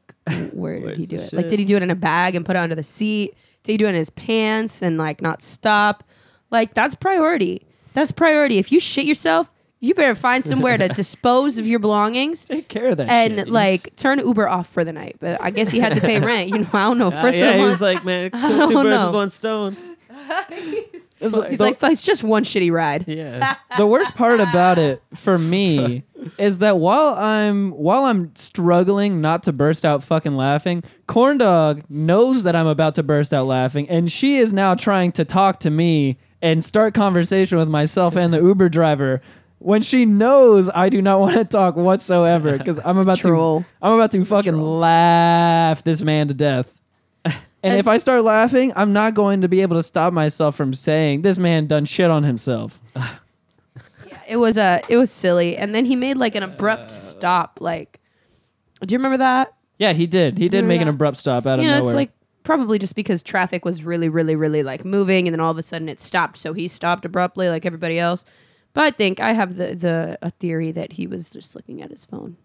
where did he do the it? Like did he do it in a bag and put it under the seat? Did he do it in his pants and like not stop? Like that's priority. That's priority. If you shit yourself, you better find somewhere to dispose of your belongings Take care of that and shit. like turn Uber off for the night. But I guess he had to pay rent. You know, I don't know. Uh, First yeah, of he all, was like, "Man, kill two birds know. with one stone." he's like, it's just one shitty ride. Yeah, the worst part about it for me is that while I'm while I'm struggling not to burst out fucking laughing, Corndog knows that I'm about to burst out laughing, and she is now trying to talk to me and start conversation with myself and the Uber driver when she knows I do not want to talk whatsoever because I'm about Troll. to I'm about to fucking laugh this man to death. And, And- if I start laughing, I'm not going to be able to stop myself from saying this man done shit on himself. Yeah, it was uh, it was silly. And then he made like an abrupt stop. Like, do you remember that? Yeah, he did. He did Remember make an abrupt stop out of you know, nowhere. it's like probably just because traffic was really, really, really like moving, and then all of a sudden it stopped. So he stopped abruptly, like everybody else. But I think I have the the a theory that he was just looking at his phone.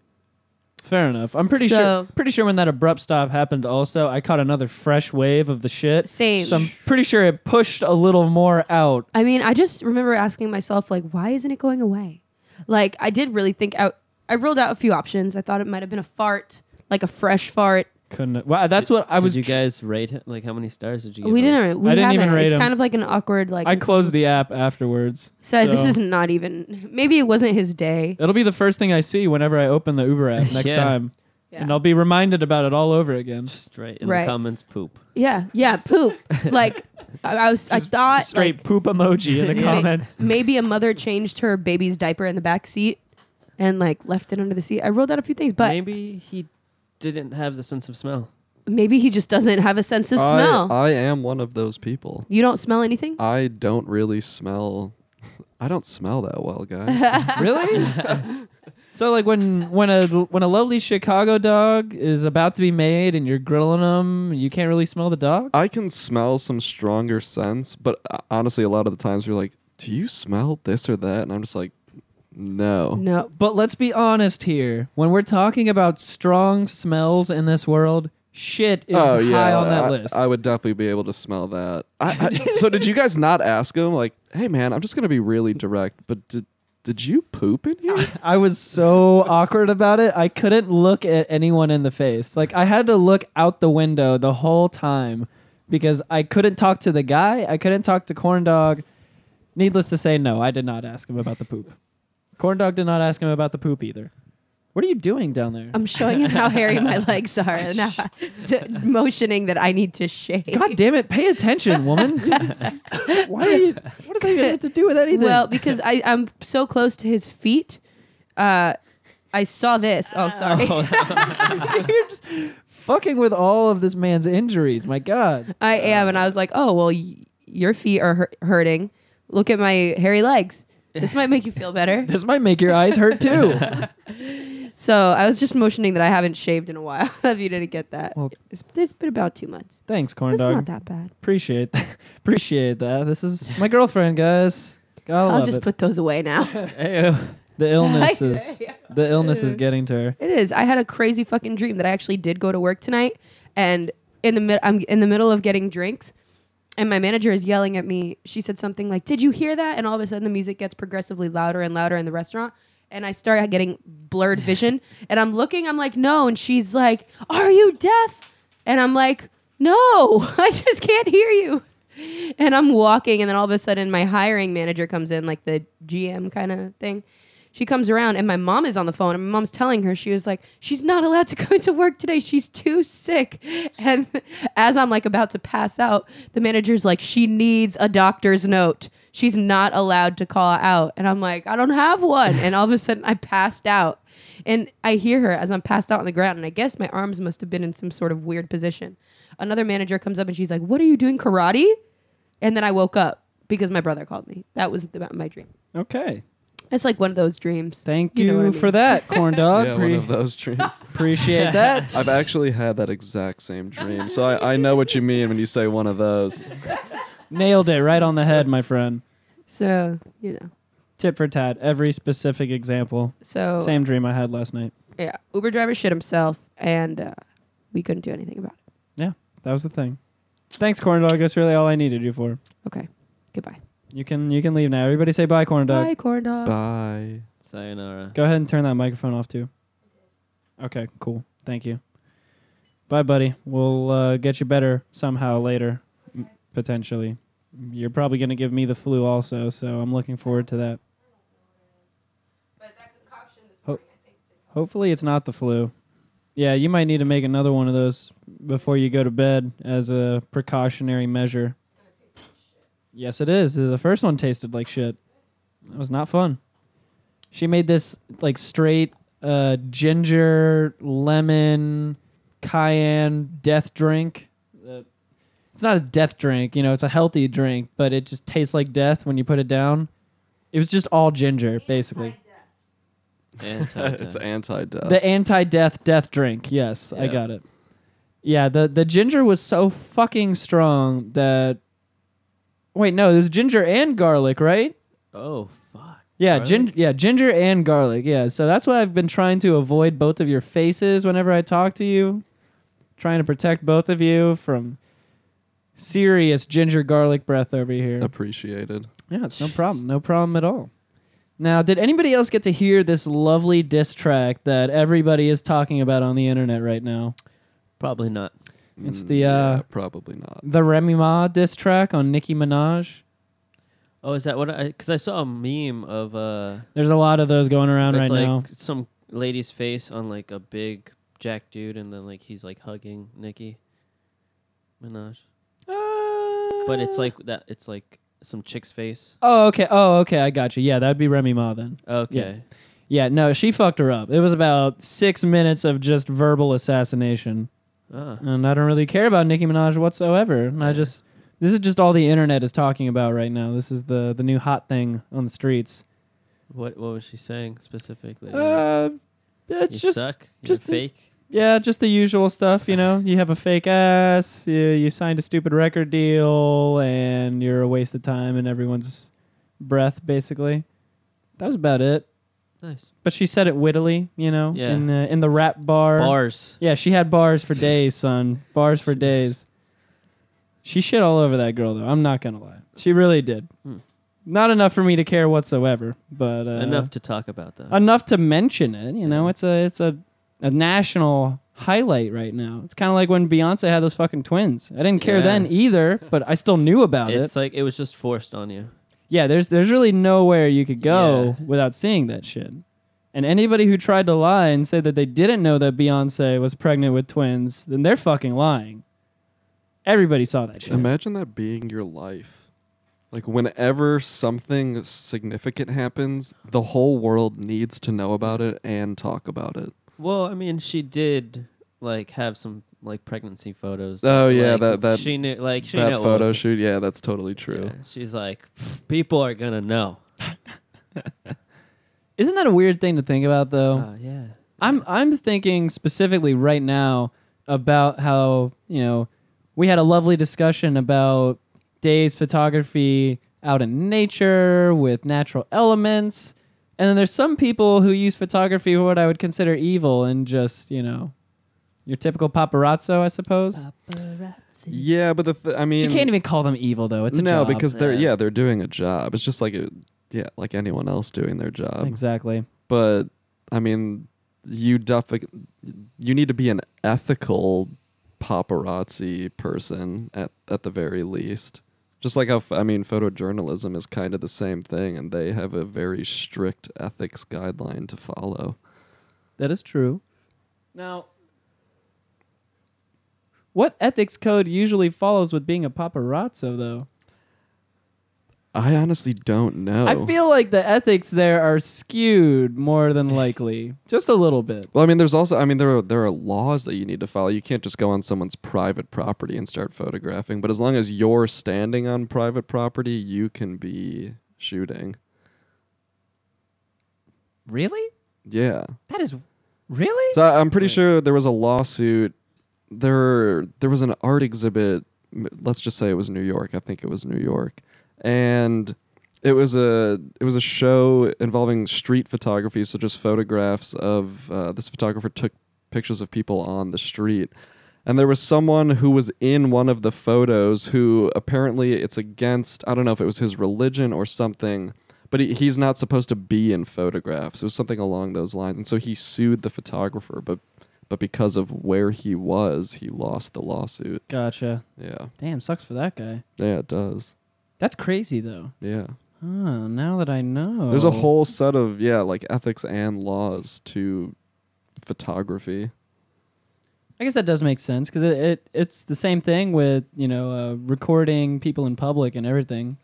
Fair enough. I'm pretty So- sure. Pretty sure when that abrupt stop happened, also, I caught another fresh wave of the shit. Same. So I'm pretty sure it pushed a little more out. I mean, I just remember asking myself, like, why isn't it going away? Like, I did really think out. I ruled out a few options. I thought it might have been a fart, like a fresh fart. Couldn't. Well, that's what I Did was. you guys rate it? Like, how many stars did you give We it? didn't. We I didn't haven't. even rate it's him. kind of like an awkward, like. I closed the app afterwards. So, this is not even. Maybe it wasn't his day. It'll be the first thing I see whenever I open the Uber app next Yeah. time, Yeah. and I'll be reminded about it all over again. Just right in Right. the comments, poop. Yeah, yeah, poop. like I, I was, I thought Straight like, poop emoji in the Yeah. comments. maybe a mother changed her baby's diaper in the back seat and like left it under the seat. I rolled out a few things, but maybe, Maybe he didn't have the sense of smell. Maybe he just doesn't have a sense of smell. I, I am one of those people. you don't smell anything. I don't really smell. I don't smell that well, guys. really? so like when when a when a lovely Chicago dog is about to be made and you're grilling them, you can't really smell the dog. I can smell some stronger scents, but uh, honestly, a lot of the times you're like, "Do you smell this or that?" And I'm just like, "No." No, But let's be honest here. When we're talking about strong smells in this world, shit is oh yeah, high on that I, list. I would definitely be able to smell that. I, I, so did you guys not ask him like, "Hey man, I'm just gonna be really direct, but did did you poop in here?" I was so awkward about it. I couldn't look at anyone in the face. Like I had to look out the window the whole time because I couldn't talk to the guy. I couldn't talk to Corn Dog. Needless to say, no, I did not ask him about the poop. Corn Dog did not ask him about the poop either. What are you doing down there? I'm showing him how hairy my legs are, and now t- motioning that I need to shave. God damn it! Pay attention, woman. Why are you? What does that even have to do with anything? Well, because I, I'm so close to his feet. Uh, I saw this. Oh, sorry. you're just fucking with all of this man's injuries. My God. I am, and I was like, oh well, y- your feet are hu- hurting. Look at my hairy legs. This might make you feel better. This might make your eyes hurt too. So I was just motioning that I haven't shaved in a while. if you didn't get that, Well- it's, it's been about two months. Thanks, Corn It's Dog. not that bad. Appreciate that. Appreciate that. This is my girlfriend, guys. Gotta I'll love just it. put those away now. the illness is the illness is getting to her. It is. I had a crazy fucking dream that I actually did go to work tonight, and in the mid, I'm in the middle of getting drinks, and my manager is yelling at me. She said something like, "Did you hear that?" And all of a sudden, the music gets progressively louder and louder in the restaurant, and I start getting blurred vision. and I'm looking. I'm like, "No," and she's like, "Are you deaf?" And I'm like, "No, I just can't hear you." And I'm walking, and then all of a sudden, my hiring manager comes in, like the GM kind of thing. She comes around, and my mom is on the phone, and my mom's telling her, she was like, She's not allowed to go into work today. She's too sick. And as I'm like about to pass out, the manager's like, She needs a doctor's note. She's not allowed to call out. And I'm like, I don't have one. And all of a sudden, I passed out. And I hear her as I'm passed out on the ground, and I guess my arms must have been in some sort of weird position. Another manager comes up and she's like, What are you doing, karate? And then I woke up because my brother called me. That was the, my dream. Okay. It's like one of those dreams. Thank You you, know what I mean. for that, Corn Dog. yeah, Pre- one of those dreams. appreciate that. I've actually had that exact same dream, so I, I know what you mean when you say one of those. Nailed it right on the head, my friend. So, you know. Tip for tat. Every specific example. So, Same dream I had last night. yeah. Uber driver shit himself, and uh, we couldn't do anything about it. Yeah, that was the thing. Thanks, Corn Dog. That's really all I needed you for. Okay. Goodbye. You can you can leave now. Everybody say bye, Corn Dog. Bye, corn dog. Bye. Sayonara. Go ahead and turn that microphone off too. Okay, cool. Thank you. Bye, buddy. We'll uh, get you better somehow later, m- potentially. You're probably going to give me the flu also, so I'm looking forward to that. Ho- hopefully, it's not the flu. Yeah, you might need to make another one of those before you go to bed as a precautionary measure. Yes, it is. The first one tasted like shit. It was not fun. She made this like straight uh, ginger lemon cayenne death drink. Uh, it's not a death drink, you know. It's a healthy drink, but it just tastes like death when you put it down. It was just all ginger, basically. Anti-death. it's anti-death. The anti-death death drink. Yes, I got it. Yeah, the the ginger was so fucking strong that. Wait, no, there's ginger and garlic, right? oh fuck. Yeah, Garlic? ginger. Yeah, ginger and garlic. Yeah, so that's why I've been trying to avoid both of your faces whenever I talk to you, trying to protect both of you from serious ginger garlic breath over here. Appreciated. Yeah, it's no problem. No problem at all. Now, did anybody else get to hear this lovely diss track that everybody is talking about on the internet right now? Probably not. It's Mm, the, uh, yeah, probably not. The Remy Ma diss track on Nicki Minaj. Oh, is that what I? Because I saw a meme of uh, There's a lot of those going around it's right like now. some lady's face on like a big jack dude, and then like he's like hugging Nicki Minaj. But it's like that. It's like some chick's face. Oh, okay. Oh, okay. I got you. Yeah, that'd be Remy Ma then. Okay. Yeah, no, she fucked her up. It was about six minutes of just verbal assassination. Ah. And I don't really care about Nicki Minaj whatsoever. And I just, this is just all the internet is talking about right now. This is the, the new hot thing on the streets. What What was she saying specifically? Uh, you just, suck. You're just the- fake. yeah, just the usual stuff. You know, you have a fake ass, you, you signed a stupid record deal, and you're a waste of time and everyone's breath, basically. That was about it. Nice But she said it wittily, you know, Yeah. in the in the rap bar. bars. Yeah, she had bars for days, son. Bars for days. She shit all over that girl, though. I'm not gonna lie. She really did. Hmm. Not enough for me to care whatsoever, but uh, Enough to talk about though. enough to mention it. You know, it's a it's a a national highlight right now. It's kind of like when Beyonce had those fucking twins. I didn't care Yeah. then either, but I still knew about it. it's like it was just forced on you. Yeah, there's there's really nowhere you could go Yeah. without seeing that shit. And anybody who tried to lie and say that they didn't know that Beyonce was pregnant with twins, then they're fucking lying. Everybody saw that shit. Imagine that being your life. Like whenever something significant happens, the whole world needs to know about it and talk about it. Well, I mean, she did like have some like pregnancy photos. Oh, yeah, like, that- that- she knew like she that knew it photo wasn't- shoot, yeah, that's totally true. Yeah, she's like, people are gonna know. Isn't that a weird thing to think about though? Uh, yeah. I'm I'm thinking specifically right now about how, you know, we had a lovely discussion about days photography out in nature with natural elements. And then there's some people who use photography for what I would consider evil and just, you know, your typical paparazzo, I suppose. Paparazzi. Yeah, but the th- I mean, you can't even call them evil though. It's a no job. because they're Yeah. yeah they're doing a job. It's just like a, yeah like anyone else doing their job. exactly. But I mean, you def- you need to be an ethical paparazzi person at at the very least. Just like how f- I mean, photojournalism is kind of the same thing, and they have a very strict ethics guideline to follow. That is true. Now, what ethics code usually follows with being a paparazzo, though? I honestly don't know. I feel like the ethics there are skewed more than likely, just a little bit. Well, I mean, there's also, I mean, there are there are laws that you need to follow. You can't just go on someone's private property and start photographing. But as long as you're standing on private property, you can be shooting. Really? Yeah. That is really? So I- I'm pretty Right. sure there was a lawsuit. There, there was an art exhibit. Let's just say it was New York. I think it was New York, and it was a it was a show involving street photography. So just photographs of uh, this photographer took pictures of people on the street. And there was someone who was in one of the photos who apparently it's against, I don't know if it was his religion or something, but he, he's not supposed to be in photographs. It was something along those lines. And so he sued the photographer, but but because of where he was, he lost the lawsuit. Gotcha. Yeah. Damn, sucks for that guy. Yeah, it does. That's crazy, though. Yeah. Oh, now that I know. There's a whole set of, yeah, like ethics and laws to photography. I guess that does make sense because it, it it's the same thing with you know uh, recording people in public and everything.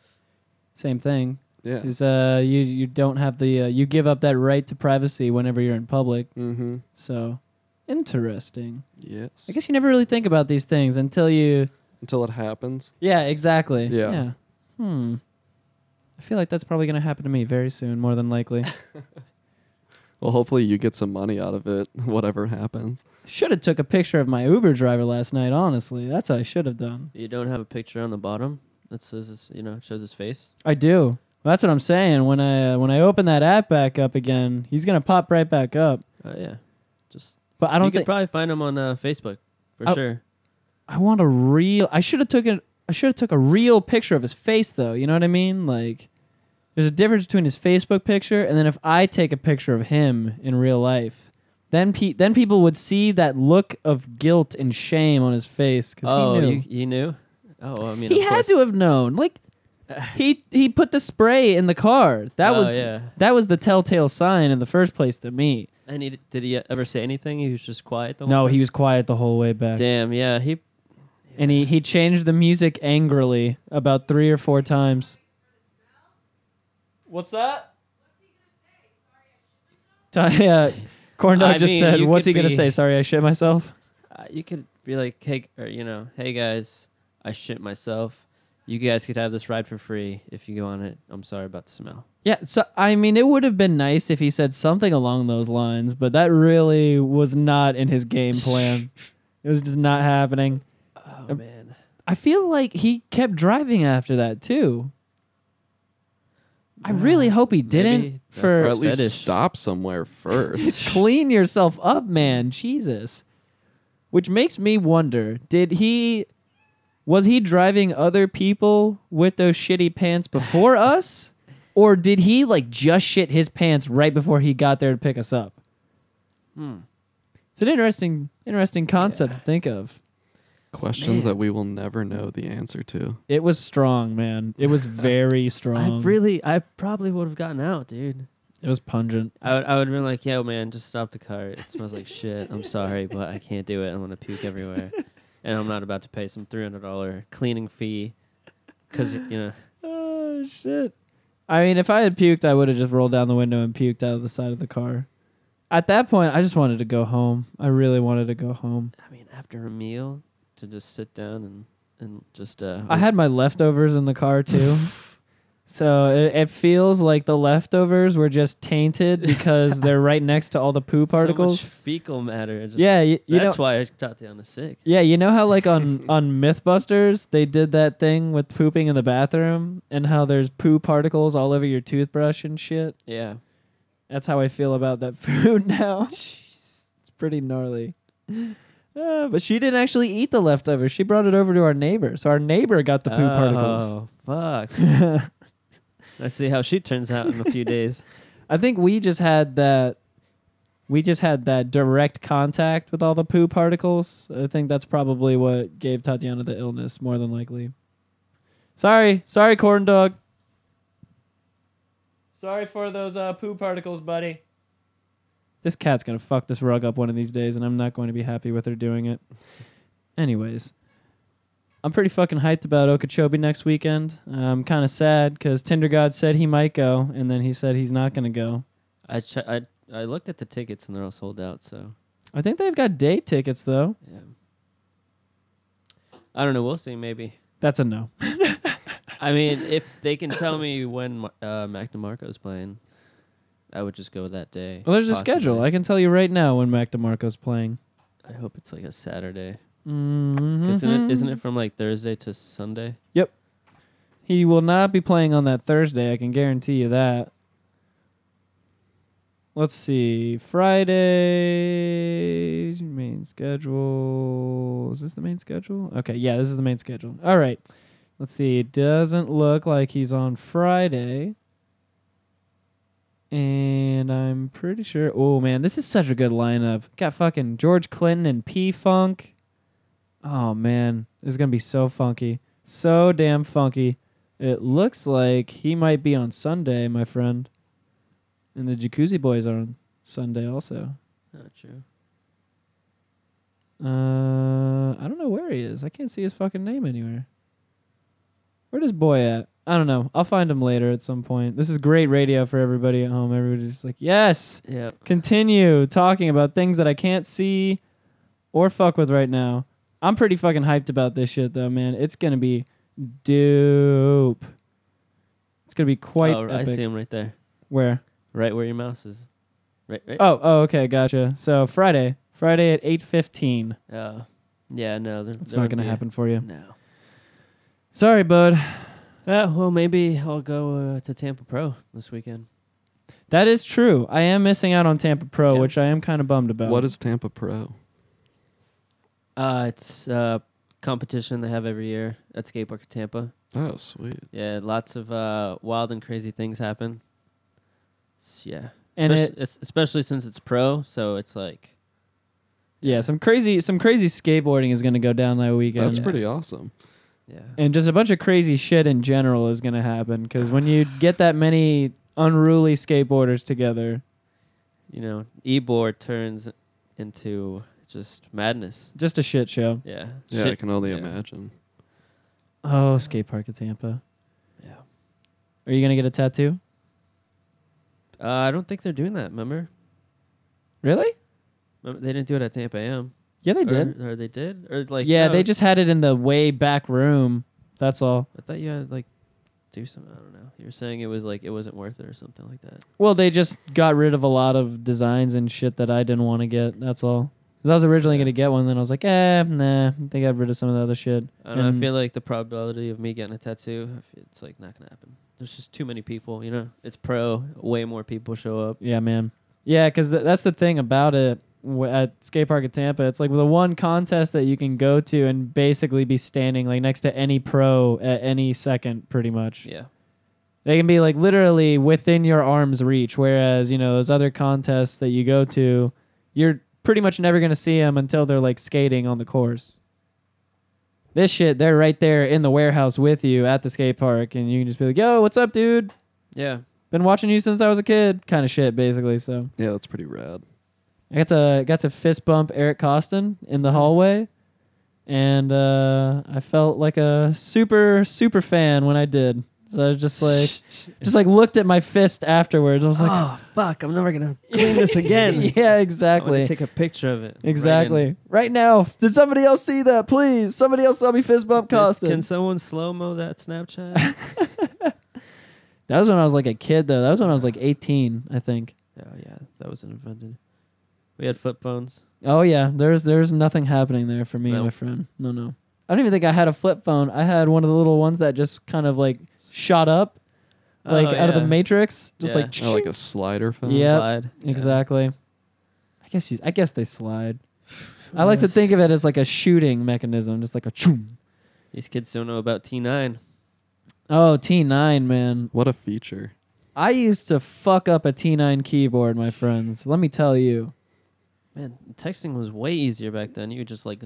Same thing. Yeah. Is uh you you don't have the uh, you give up that right to privacy whenever you're in public. Mm-hmm. So interesting. Yes. I guess you never really think about these things until you. Until it happens. Yeah, exactly. Yeah. Yeah. Hmm. I feel like that's probably gonna happen to me very soon, more than likely. Well, hopefully you get some money out of it, whatever happens. should have took a picture of my Uber driver last night. Honestly, that's what I should have done. You don't have a picture on the bottom that says his, you know shows his face. I do. Well, that's what I'm saying. When I uh, when I open that app back up again, he's gonna pop right back up. Oh yeah, just But I you don't could think probably find him on uh, Facebook for Oh. sure. I want a real. I should have took a. I should have took a real picture of his face though. You know what I mean? Like, there's a difference between his Facebook picture and then if I take a picture of him in real life, then pe- then people would see that look of guilt and shame on his face because Oh, he knew. you, you knew? Oh, I mean, he had course. to have known. Like, he he put the spray in the car. That Oh, was yeah. that was the telltale sign in the first place to me. And he did he ever say anything? He was just quiet the whole No, time? he was quiet the whole way back. Damn, yeah, he. and he, he changed the music angrily about three or four times. What's that? Ty- uh, Corn Dog I just mean, said, you "What's he could gonna be- say?" Sorry, I shit myself. Uh, you could be like, hey, or you know, hey guys, I shit myself. You guys could have this ride for free if you go on it. I'm sorry about the smell. Yeah, so I mean, it would have been nice if he said something along those lines, but that really was not in his game plan. it was just not happening. Oh Um, man, I feel like he kept driving after that too. I really hope he didn't. maybe For Or at least fetish. stop somewhere first. clean yourself up, man. Jesus. Which makes me wonder, did he was he driving other people with those shitty pants before us? Or did he like just shit his pants right before he got there to pick us up? Hmm. It's an interesting interesting concept to think of. Questions Man. that we will never know the answer to. It was strong, man. It was very strong. I really, I probably would have gotten out, dude. it was pungent. I would, I would have been like, yo, man, just stop the car. It smells like shit. I'm sorry, but I can't do it. I'm gonna puke everywhere, and I'm not about to pay some three hundred dollar cleaning fee, because you know. Oh shit. I mean, if I had puked, I would have just rolled down the window and puked out of the side of the car. At that point, I just wanted to go home. I really wanted to go home. I mean, after a meal, to just sit down and and just uh. I had my leftovers in the car too. so it, it feels like the leftovers were just tainted because they're right next to all the poo particles. So much fecal matter. Just, yeah, you, you that's know, why Tatiana's sick. yeah, you know how like on on MythBusters they did that thing with pooping in the bathroom and how there's poo particles all over your toothbrush and shit. Yeah. That's how I feel about that food now. it's pretty gnarly. Uh, but she didn't actually eat the leftovers. She brought it over to our neighbor. So our neighbor got the poo particles. Oh fuck. Let's see how she turns out in a few days. I think we just had that we just had that direct contact with all the poo particles. I think that's probably what gave Tatiana the illness more than likely. Sorry, sorry corn dog. Sorry for those uh, poo particles, buddy. This cat's gonna fuck this rug up one of these days, and I'm not going to be happy with her doing it. Anyways, I'm pretty fucking hyped about Okeechobee next weekend. I'm kind of sad because Tinder God said he might go, and then he said he's not gonna go. I ch- I I looked at the tickets and they're all sold out. So I think they've got day tickets though. yeah. I don't know. We'll see. Maybe. That's a no. I mean, if they can tell me when uh, Mac DeMarco's playing, I would just go that day. Well, there's a schedule. I can tell you right now when Mac DeMarco's playing. I hope it's like a Saturday. Mm-hmm. Isn't it? Isn't it from like Thursday to Sunday? Yep. He will not be playing on that Thursday. I can guarantee you that. Let's see. Friday main schedule. Is this the main schedule? Okay, yeah, this is the main schedule. All right. Let's see. It doesn't look like he's on Friday. And I'm pretty sure. Oh man, this is such a good lineup. Got fucking George Clinton and P Funk. Oh man, this is gonna be so funky, so damn funky. It looks like he might be on Sunday, my friend. And the Jacuzzi Boys are on Sunday also. Not true. Uh, I don't know where he is. I can't see his fucking name anywhere. Where does boy at? I don't know. I'll find him later at some point. This is great radio for everybody at home. Everybody's like, yes, Yeah. continue talking about things that I can't see or fuck with right now. I'm pretty fucking hyped about this shit though, man. It's gonna be dope. It's It's gonna be quite oh, I see him right there, Where? right where your mouse is. Right, right. Oh, oh, okay, gotcha. So Friday, Friday at eight fifteen. Uh, yeah, no, there, It's there not gonna be- happen for you. No. Sorry, bud. Uh, well, maybe I'll go uh, to Tampa Pro this weekend. That is true. I am missing out on Tampa Pro, Yeah. which I am kind of bummed about. What is Tampa Pro? Uh, it's a competition they have every year at skate park at Tampa. Oh, sweet. Yeah, lots of uh, wild and crazy things happen. S- yeah, And Espec- it- it's especially since it's pro, so it's like Yeah, some crazy, some crazy skateboarding is gonna go down that weekend. That's Yeah. pretty awesome. yeah, and just a bunch of crazy shit in general is gonna happen because when you get that many unruly skateboarders together, you know, e-board turns into just madness. just a shit show. Yeah, Yeah, I can only yeah. imagine. Oh, skate park at Tampa. Yeah, Are you gonna get a tattoo? uh, I don't think they're doing that. Remember? Really? Remember, they didn't do it at Tampa Am. Yeah, they did. Or, or they did, or like yeah, no, they just had it in the way back room. That's all. I thought you had like do some. I don't know. You were saying it was like it wasn't worth it or something like that. Well, they just got rid of a lot of designs and shit that I didn't want to get. That's all. Because I was originally gonna get one, then I was like, eh, nah. They got rid of some of the other shit. I don't know. I And- feel like the probability of me getting a tattoo, I feel it's like not gonna happen. There's just too many people. You know, it's pro. Way more people show up. Yeah, man. Yeah, because th- that's the thing about it w- at skate park at Tampa. It's like the one contest that you can go to and basically be standing like next to any pro at any second, pretty much. Yeah, They can be like literally within your arm's reach. Whereas you know those other contests that you go to, you're pretty much never gonna see them until they're like skating on the course. This shit, they're right there in the warehouse with you at the skate park, and you can just be like, "Yo, what's up, dude? yeah. Been watching you since I was a kid," kind of shit, basically. So. Yeah, that's pretty rad. I got to got to fist bump Eric Koston in the hallway, and uh, I felt like a super super fan when I did. So I was just like, just like looked at my fist afterwards. I was like, oh fuck! I'm never gonna clean this again. yeah, exactly, take a picture of it. exactly. Right, now, did somebody else see that? Please, somebody else saw me fist bump Koston. can someone slow mo that Snapchat? that was when I was like a kid, though. That was when I was like 18, I think. oh yeah, that was an invented. We had flip phones. Oh yeah, there's there's nothing happening there for me and my friend. No, no. I don't even think I had a flip phone. I had one of the little ones that just kind of like shot up, like Oh, out of the yeah. matrix, just Yeah. like Oh, like a slider phone. Yeah. Slide. Yeah. exactly. I guess you, I guess they slide. I like to think of it as like a shooting mechanism, just like a choom. These kids don't know about T9. Oh, T9, man. What a feature. I used to fuck up a T9 keyboard, my friends. Let me tell you. Man, texting was way easier back then. You could just like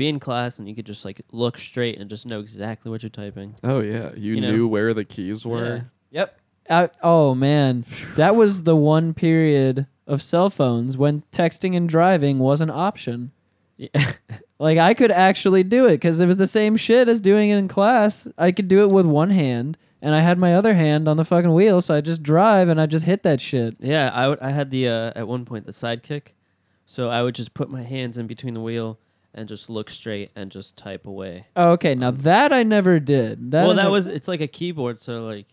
be in class and you could just like look straight and just know exactly what you're typing. Oh yeah, you, You know. knew where the keys were. Yep. Uh, oh man, that was the one period of cell phones when texting and driving was an option. Yeah. Like I could actually do it because it was the same shit as doing it in class. I could do it with one hand, and I had my other hand on the fucking wheel, so I just drive and I just hit that shit. Yeah, I would. I had the uh, at one point the sidekick, so I would just put my hands in between the wheel and just look straight and just type away. Oh, okay, now that I never did. That well, I that was it's like a keyboard, so like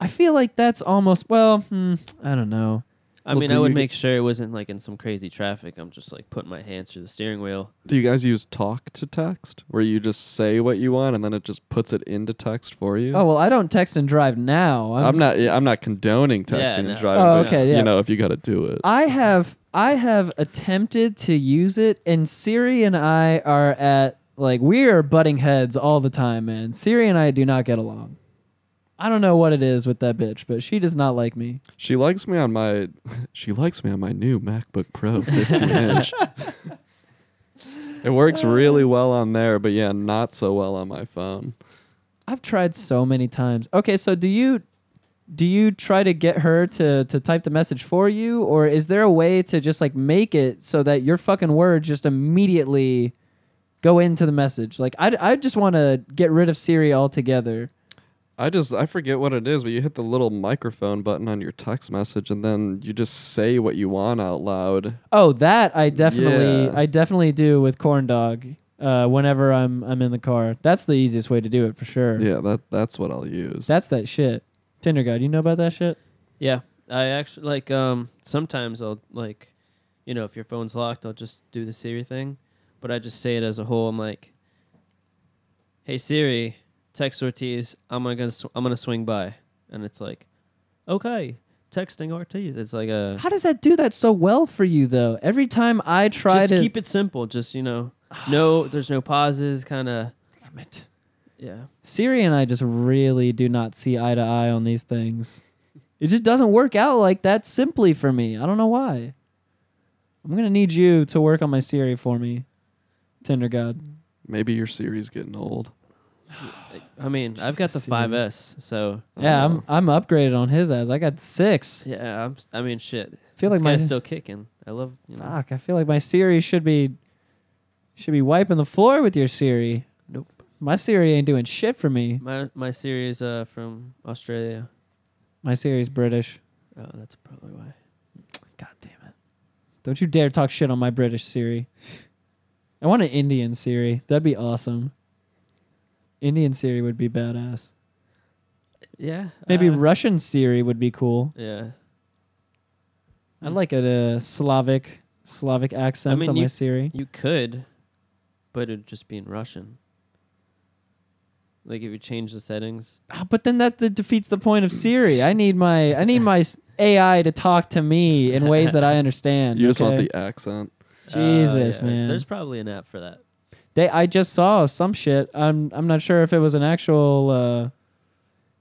I feel like that's almost well. Hmm, I don't know. I Well, mean, I would you- make sure it wasn't like in some crazy traffic. I'm just like putting my hands through the steering wheel. Do you guys use talk to text, where you just say what you want and then it just puts it into text for you? Oh well, I don't text and drive now. I'm, s- not. Yeah, I'm not condoning Yeah, texting no. and driving. Oh, but, okay, yeah. You know, if you got to do it. I have I have attempted to use it, and Siri and I are at like we are butting heads all the time, man. Siri and I do not get along. I don't know what it is with that bitch, but she does not like me. She likes me on my. She likes me on my new MacBook Pro 15 inch. it works really well on there, but yeah, not so well on my phone. I've tried so many times. Okay, so do you do you try to get her to to type the message for you, or is there a way to just like make it so that your fucking words just immediately go into the message? Like I I just want to get rid of Siri altogether. I just I forget what it is, but you hit the little microphone button on your text message, and then you just say what you want out loud. Oh, that I definitely Yeah. I definitely do with corn dog. uh, whenever I'm I'm in the car. That's the easiest way to do it for sure. Yeah, that that's what I'll use. That's that shit. Tinder guy, do you know about that shit? Yeah, I actually like. Um, sometimes I'll like, you know, if your phone's locked, I'll just do the Siri thing, but I just say it as a whole. I'm like, "Hey Siri, text Ortiz. I'm gonna sw- I'm gonna swing by," and it's like, "Okay, texting Ortiz." It's like a How does that do that so well for you though? Every time I try just to keep it simple. Just you know, no, there's no pauses. Kind of, Damn it. yeah. Siri and I just really do not see eye to eye on these things. It just doesn't work out like that simply for me. I don't know why. I'm gonna need you to work on my Siri for me, Tinder God. Maybe your Siri's getting old. I mean, I've got the Jesus, Siri. 5S, so Yeah. I'm I'm upgraded on his ass. I got six. yeah. I'm, mean, shit. feel this like my guy's still kicking. I love. You know, fuck. I feel like my Siri should be should be wiping the floor with your Siri. Nope. My Siri ain't doing shit for me. My my Siri's uh from Australia. My Siri's British. Oh, that's probably why. God damn it. Don't you dare talk shit on my British Siri. I want an Indian Siri. That'd be awesome. Indian Siri would be badass. Yeah. Maybe uh, Russian Siri would be cool. yeah. I'd like a, uh Slavic Slavic accent mean, on my Siri. You could, but it'd just be in Russian. Like if you change the settings. Ah, but then that, that defeats the point of Siri. I need my I need my AI to talk to me in ways that I understand. You just want the accent. Jesus, Uh, yeah. man. There's probably an app for that. They I just saw some shit. I'm I'm not sure if it was an actual uh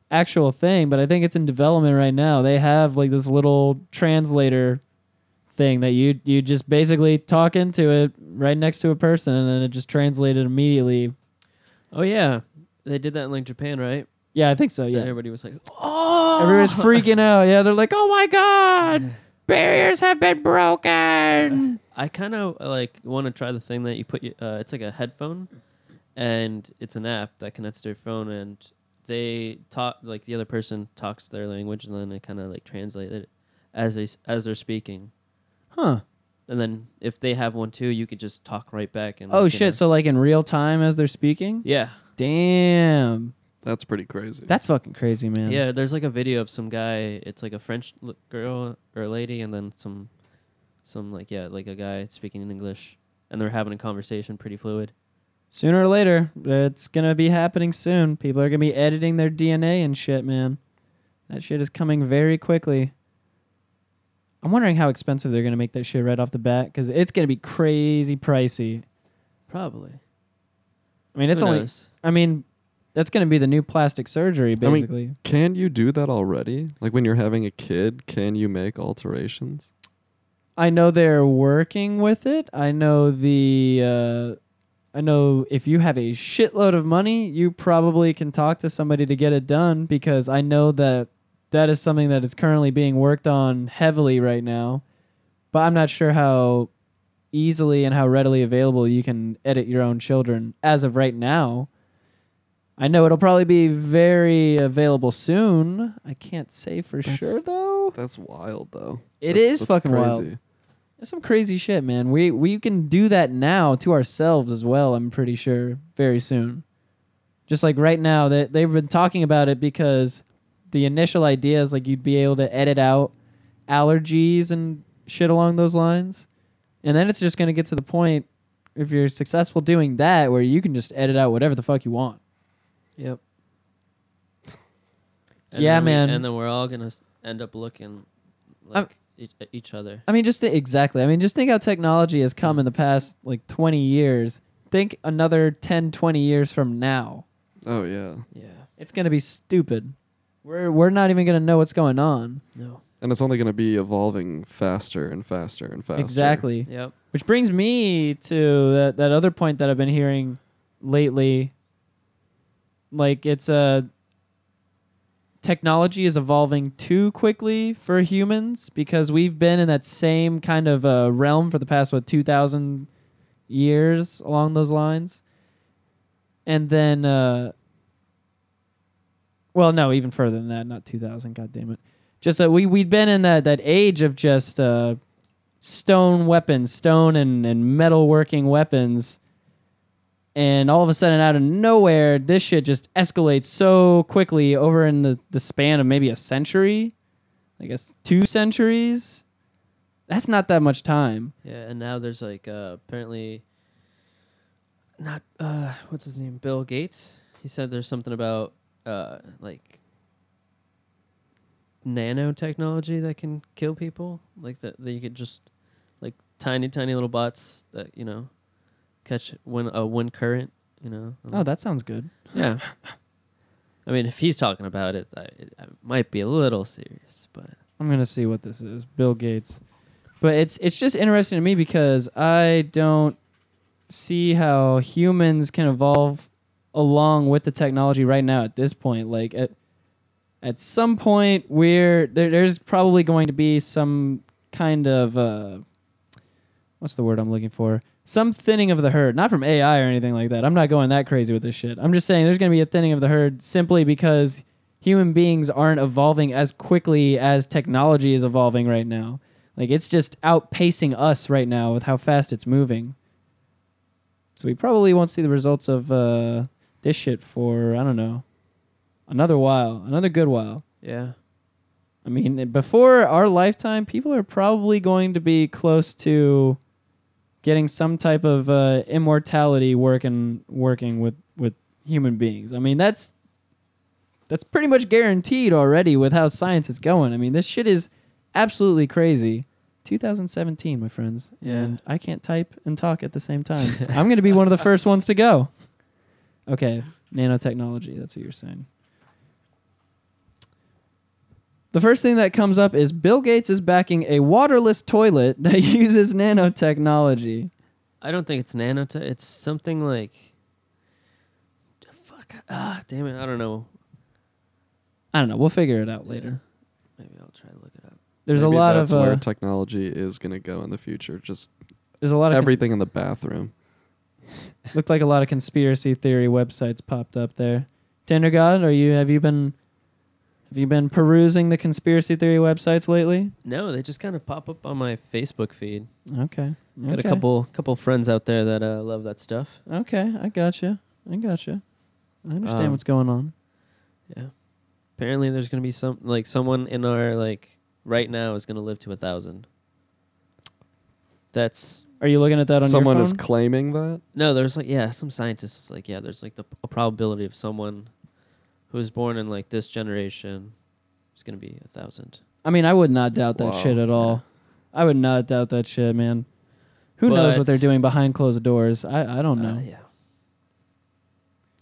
actual thing, but I think it's in development right now. They have like this little translator thing that you you just basically talk into it right next to a person and then it just translated immediately. Oh yeah, they did that in like Japan, right? Yeah, I think so. And Yeah. everybody was like, "Oh!" Everybody's freaking out. Yeah, they're like, "Oh my god. Barriers have been broken." I kind of like want to try the thing that you put. Your, uh, it's like a headphone, and it's an app that connects to your phone, and they talk like the other person talks their language, and then they kind of like translate it as they as they're speaking. Huh. And then if they have one too, you could just talk right back. And Oh like, you know- shit, so like in real time as they're speaking? yeah, Damn. That's pretty crazy. That's fucking crazy, man. yeah. There's like a video of some guy. It's like a French l- girl or lady, and then some, some like yeah, like a guy speaking in English, and they're having a conversation, pretty fluid. Sooner or later, it's gonna be happening soon. People are gonna be editing their DNA and shit, man. That shit is coming very quickly. I'm wondering how expensive they're gonna make that shit right off the bat, because it's gonna be crazy pricey. Probably. I mean, it's Who only. knows? I mean, that's gonna be the new plastic surgery, mean- basically. Can you do that already? Like when you're having a kid, can you make alterations? I know they're working with it. I know the. Uh, I know if you have a shitload of money, you probably can talk to somebody to get it done because I know that that is something that is currently being worked on heavily right now. But I'm not sure how easily and how readily available you can edit your own children as of right now. I know it'll probably be very available soon. I can't say for That's- sure though. That's wild though. It That's- is that's fucking wild. That's some crazy shit, man. We we can do that now to ourselves as well. I'm pretty sure very soon. Just like right now, that they've been talking about it because the initial idea is like you'd be able to edit out allergies and shit along those lines, and then it's just gonna get to the point if you're successful doing that where you can just edit out whatever the fuck you want. Yep. Yeah, then we- man. and then we're all gonna end up looking like each, uh, each other. I mean, just thi- exactly. I mean, just think how technology has come in the past like 20 years. Think another 10, 20 years from now. Oh yeah. Yeah. It's gonna be stupid. We're we're not even gonna know what's going on. No. And it's only going to be evolving faster and faster and faster. Exactly. Yep. Which brings me to that that other point that I've been hearing lately. Like it's a technology is evolving too quickly for humans because we've been in that same kind of uh, realm for the past what two thousand years along those lines, and then. Uh, well, no, even further than that, not 2000. God damn it! Just that we we'd been in that that age of just uh, stone weapons, stone and and metal working weapons, and all of a sudden out of nowhere this shit just escalates so quickly over in the, the span of maybe a century i guess two centuries. That's not that much time. Yeah, and now there's like uh, apparently not uh, what's his name, Bill Gates. He said there's something about uh, like nanotechnology that can kill people, like that that you could just like tiny tiny little bots that you know catch wind a wind current. You know. oh that sounds good yeah. I mean, if he's talking about it, I, it, it might be a little serious, but i'm gonna see what this is bill gates but it's it's just interesting to me because i don't see how humans can evolve along with the technology right now at this point like at at some point we're there, there's probably going to be some kind of uh what's the word i'm looking for some thinning of the herd not from ai or anything like that. I'm not going that crazy with this shit. I'm just saying there's going to be a thinning of the herd simply because human beings aren't evolving as quickly as technology is evolving right now. Like it's just outpacing us right now with how fast it's moving. So we probably won't see the results of uh this shit for i don't know another while another good while. Yeah. I mean, before our lifetime, people are probably going to be close to getting some type of uh, immortality working working with with human beings. I mean, that's that's pretty much guaranteed already with how science is going. I mean, this shit is absolutely crazy. 2017, my friends, Yeah. and I can't type and talk at the same time. I'm going to be one of the first ones to go. Okay, nanotechnology. That's what you're saying. The first thing that comes up is Bill Gates is backing a waterless toilet that uses nanotechnology. I don't think it's nanotech. It's something like. Fuck. Ah, damn it. I don't know. I don't know. We'll figure it out later. Maybe I'll try to look it up. There's Maybe a lot that's of where uh, technology is going to go in the future. Just there's a lot of everything in the bathroom. looked like a lot of conspiracy theory websites popped up there. Tinder God, are you have you been have you been perusing the conspiracy theory websites lately? No, they just kind of pop up on my Facebook feed. Okay. Got a couple couple friends out there that uh, love that stuff. Okay, I gotcha. I gotcha. I understand Um, what's going on. Yeah. Apparently, there's gonna be some like someone in our like right now is gonna live to a thousand. That's Are you looking at that on Someone your is claiming that. no. There's like yeah, some scientists is like yeah. There's like the a probability of someone who was born in like this generation is gonna be a thousand. I mean, I would not doubt that Wow. shit at all. I would not doubt that shit, man. Who knows what they're doing behind closed doors? I, I don't know. Uh, yeah.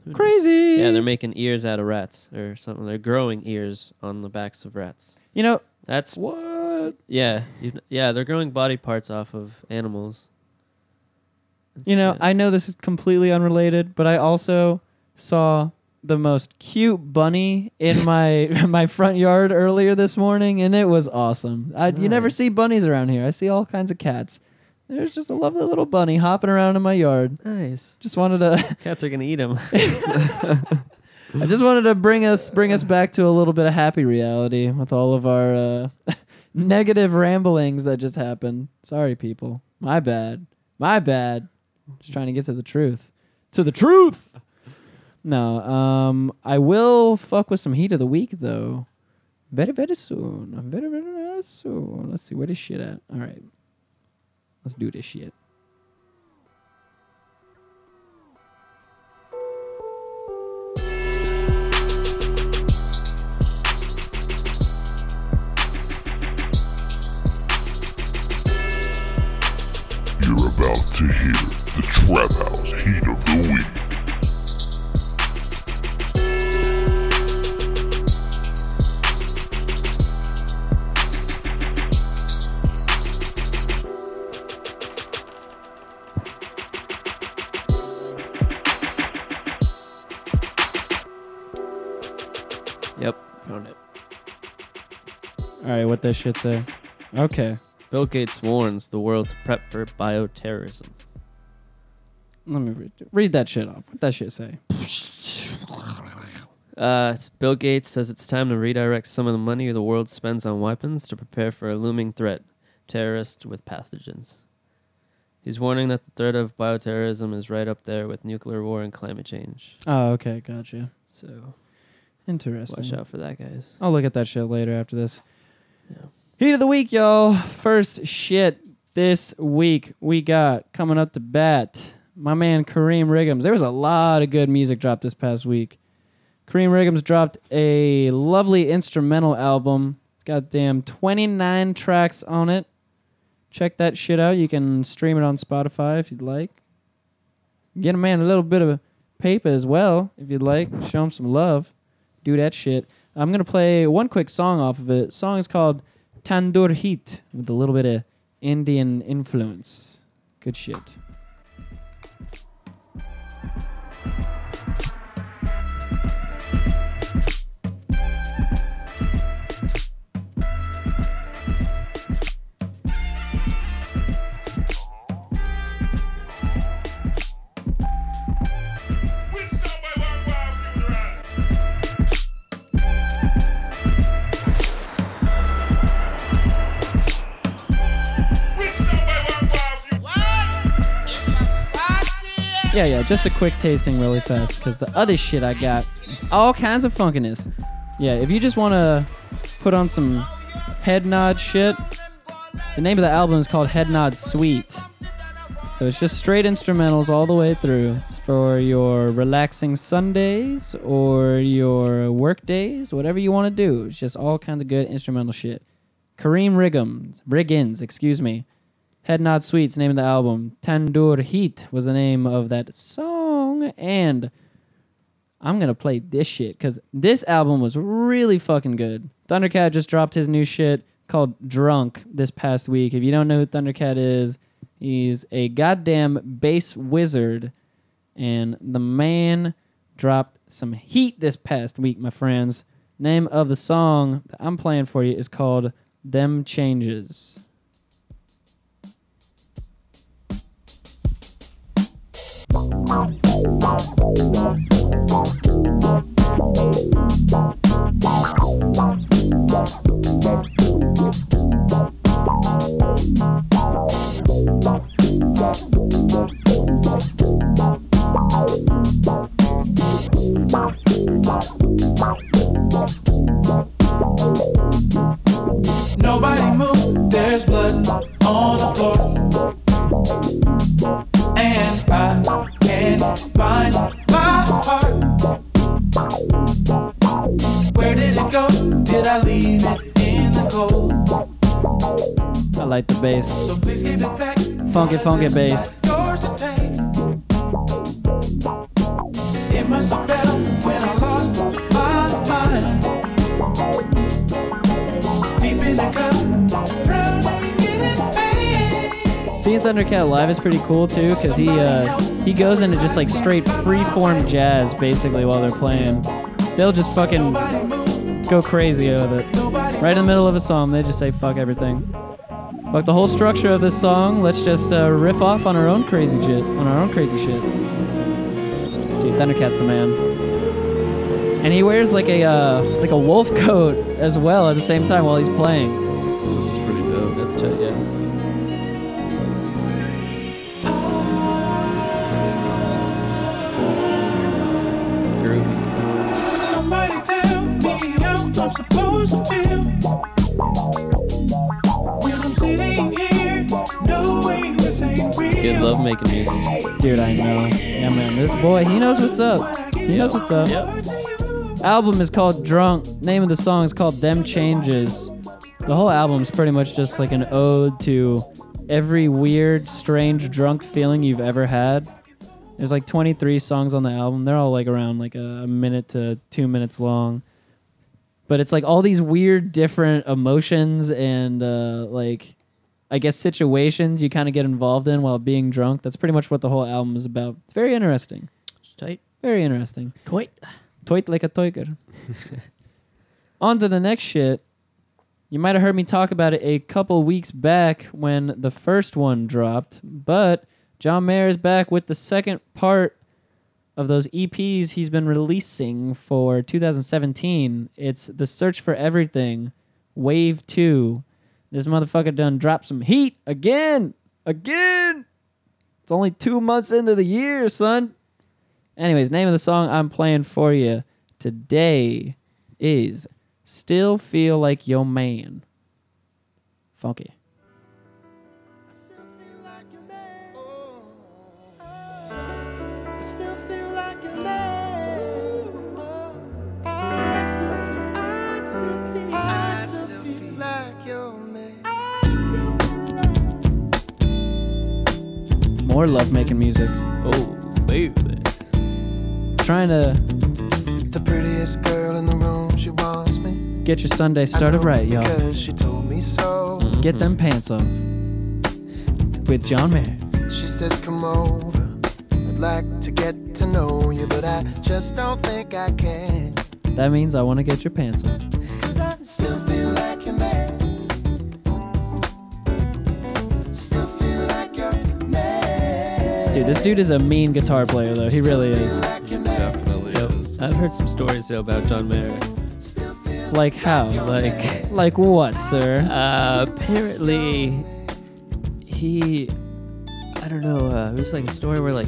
Who knows? Crazy. Yeah, they're making ears out of rats or something. They're growing ears on the backs of rats. you know, That's What? yeah, you, yeah. They're growing body parts off of animals. It's- you know, yeah. I know this is completely unrelated, but I also saw the most cute bunny in my my front yard earlier this morning, and it was awesome. I, You never see bunnies around here. I see all kinds of cats. There's just a lovely little bunny hopping around in my yard. nice. Just wanted to Cats are gonna eat him. I just wanted to bring us bring us back to a little bit of happy reality with all of our uh, negative ramblings that just happened. Sorry, people. My bad. My bad. Just trying to get to the truth. To the truth. No, um, I will fuck with some heat of the week though. Very very soon. Very very soon. Let's see where this shit at. All right, let's do this shit. You're about to hear the Trap House Heat of the Week. What that shit say? Okay, Bill Gates warns the world to prep for bioterrorism. let me read, read that shit off. What that shit say? Uh, Bill Gates says it's time to redirect some of the money the world spends on weapons to prepare for a looming threat terrorists with pathogens. He's warning that the threat of bioterrorism is right up there with nuclear war and climate change. Oh, okay, gotcha. So Interesting. watch out for that, guys. I'll look at that shit later after this. Yeah. Heat of the week, y'all. First shit this week we got coming up to bat. My man Kareem Riggums. There was a lot of good music dropped this past week. Kareem Riggums dropped a lovely instrumental album. It's got damn 29 tracks on it. Check that shit out. You can stream it on Spotify if you'd like. Get a man a little bit of paper as well if you'd like. Show him some love. Do that shit. I'm gonna play one quick song off of it. song is called Tandoor Heat with a little bit of Indian influence. Good shit. Yeah, yeah, just a quick tasting really fast because the other shit I got is all kinds of funkiness. Yeah, if you just want to put on some head nod shit, the name of the album is called Head Nod Suite. So it's just straight instrumentals all the way through for your relaxing Sundays or your work days, whatever you want to do. It's just all kinds of good instrumental shit. Kareem Riggums, Riggins, excuse me. Head Nod Sweets, name of the album. Tandoor Heat was the name of that song. And I'm going to play this shit because this album was really fucking good. Thundercat just dropped his new shit called Drunk this past week. If you don't know who Thundercat is, he's a goddamn bass wizard. And the man dropped some heat this past week, my friends. Name of the song that I'm playing for you is called Them Changes. Bye. Like the bass. So please give it back. Funky, funky bass. Yours to take. It must have fell when I lost my mind. Deep in the cup, drowning in pain. Seeing Thundercat live is pretty cool too, because he uh, he goes into just like straight freeform jazz basically while they're playing. They'll just fucking go crazy with it. Right in the middle of a song, they just say fuck everything. Fuck the whole structure of this song. Let's just uh, riff off on our own crazy shit, on our own crazy shit. Dude, Thundercat's the man. And he wears like a uh, like a wolf coat as well at the same time while he's playing. This is pretty dope. That's tight, yeah. Making music. Dude, I know. Yeah, man. This boy, he knows what's up. He knows what's up. Album is called Drunk. Name of the song is called Them Changes. The whole album is pretty much just like an ode to every weird, strange, drunk feeling you've ever had. There's like 23 songs on the album. They're all like around like a minute to two minutes long. But it's like all these weird, different emotions and uh, like I guess situations you kind of get involved in while being drunk. That's pretty much what the whole album is about. It's very interesting. It's tight. Very interesting. Tight. Toit like a toiker. On to the next shit. You might have heard me talk about it a couple weeks back when the first one dropped, but John Mayer is back with the second part of those EPs he's been releasing for 2017. It's The Search for Everything, Wave 2. This motherfucker done dropped some heat again. Again. It's only two months into the year, son. Anyways, name of the song I'm playing for you today is Still Feel Like Your Man. Funky. More love making music. Oh, baby. Trying to the prettiest girl in the room. She wants me. get your Sunday started right, y'all. Because she told me so. Mm-hmm. Get them pants off. With John Mayer. She says, Come over. I'd like to get to know you, but I just don't think I can. That means I want to get your pants off. Cause I still feel like your man. Dude, this dude is a mean guitar player, though. He really is. Like your. Definitely is. I've heard some stories though about John Mayer. Like how? Like, Like what, sir? uh, apparently, he, I don't know. Uh, it was like a story where like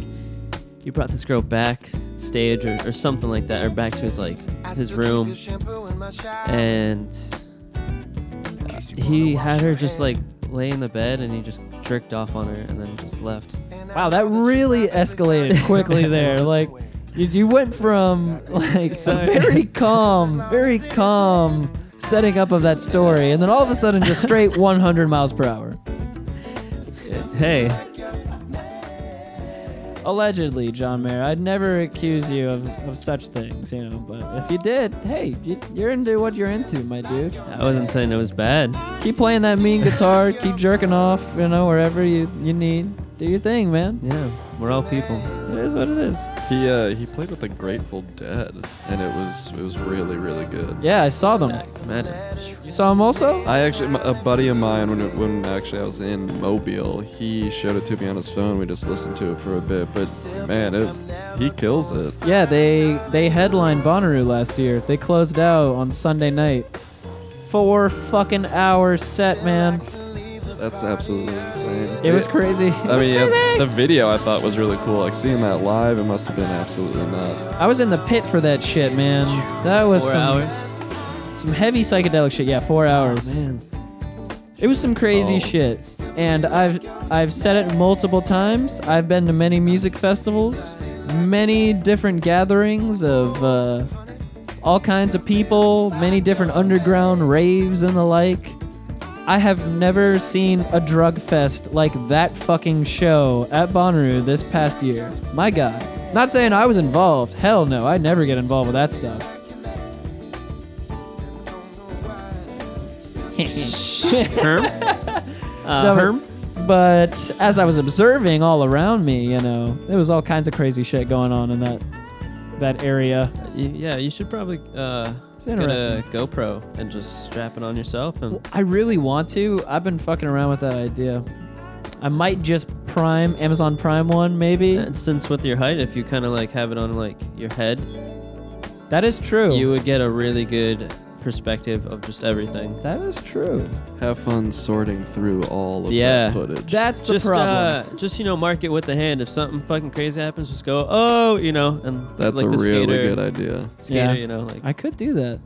he brought this girl back stage or, or something like that, or back to his like his room, your shampoo in my shower. and uh, he had her just like lay in the bed, and he just jerked off on her, and then just left. Wow, that really escalated quickly there. Like, you, you went from like a very calm, very calm setting up of that story, and then all of a sudden just straight 100 miles per hour. Hey, Allegedly, John Mayer. I'd never accuse you of, of such things, you know. But if you did, hey, you, you're into what you're into, my dude. I wasn't saying it was bad. Keep playing that mean guitar. keep jerking off, you know, wherever you, you need. Do your thing, man. Yeah, we're all people. It is what it is. He uh, he played with the Grateful Dead, and it was it was really really good. Yeah, I saw them. Imagine. You saw them also? I actually, a buddy of mine, when it, when actually I was in Mobile, he showed it to me on his phone. We just listened to it for a bit, but man, it he kills it. Yeah, they they headlined Bonnaroo last year. They closed out on Sunday night. Four fucking hours set, man. That's absolutely insane. It was crazy. I mean, yeah, the video I thought was really cool. Like seeing that live, it must have been absolutely nuts. I was in the pit for that shit, man. That was Four some, hours. some heavy psychedelic shit. Yeah, four hours. Man. It was some crazy Oh. shit. And I've I've said it multiple times. I've been to many music festivals, many different gatherings of uh, all kinds of people, many different underground raves and the like. I have never seen a drug fest like that fucking show at Bonnaroo this past year. My God. Not saying I was involved. Hell no, I'd never get involved with that stuff. Herm? Uh, No, Herm? But as I was observing all around me, you know, there was all kinds of crazy shit going on in that that area. Y- Yeah, you should probably uh, get a interesting. GoPro and just strap it on yourself. And I really want to. I've been fucking around with that idea. I might just Prime Amazon Prime one, maybe. and since with your height, if you kind of like have it on like your head, That is true. you would get a really good perspective of just everything. that is true. Have fun sorting through all of Yeah. that footage. That's the just problem. uh, just you know, mark it with the hand. If something fucking crazy happens, just go, oh, you know, and That's like a the really skater, good idea. Skater, Yeah. you know, like I could do that.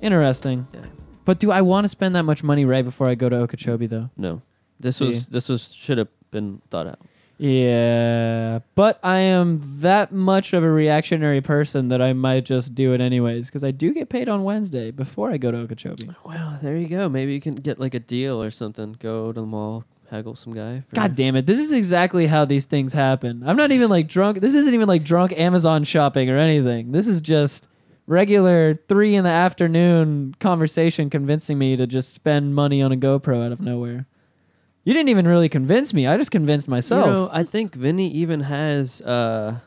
Interesting. Yeah. But do I want to spend that much money right before I go to Okeechobee though? no. This See. was this was should have been thought out. Yeah, but I am that much of a reactionary person that I might just do it anyways because I do get paid on Wednesday before I go to Okeechobee. Well, there you go. Maybe you can get like a deal or something. Go to the mall, haggle some guy. For God damn it! This is exactly how these things happen. I'm not even like drunk. This isn't even like drunk Amazon shopping or anything. This is just regular three in the afternoon conversation convincing me to just spend money on a GoPro out of nowhere. You didn't even really convince me. I just convinced myself. You know, I think Vinny even has uh,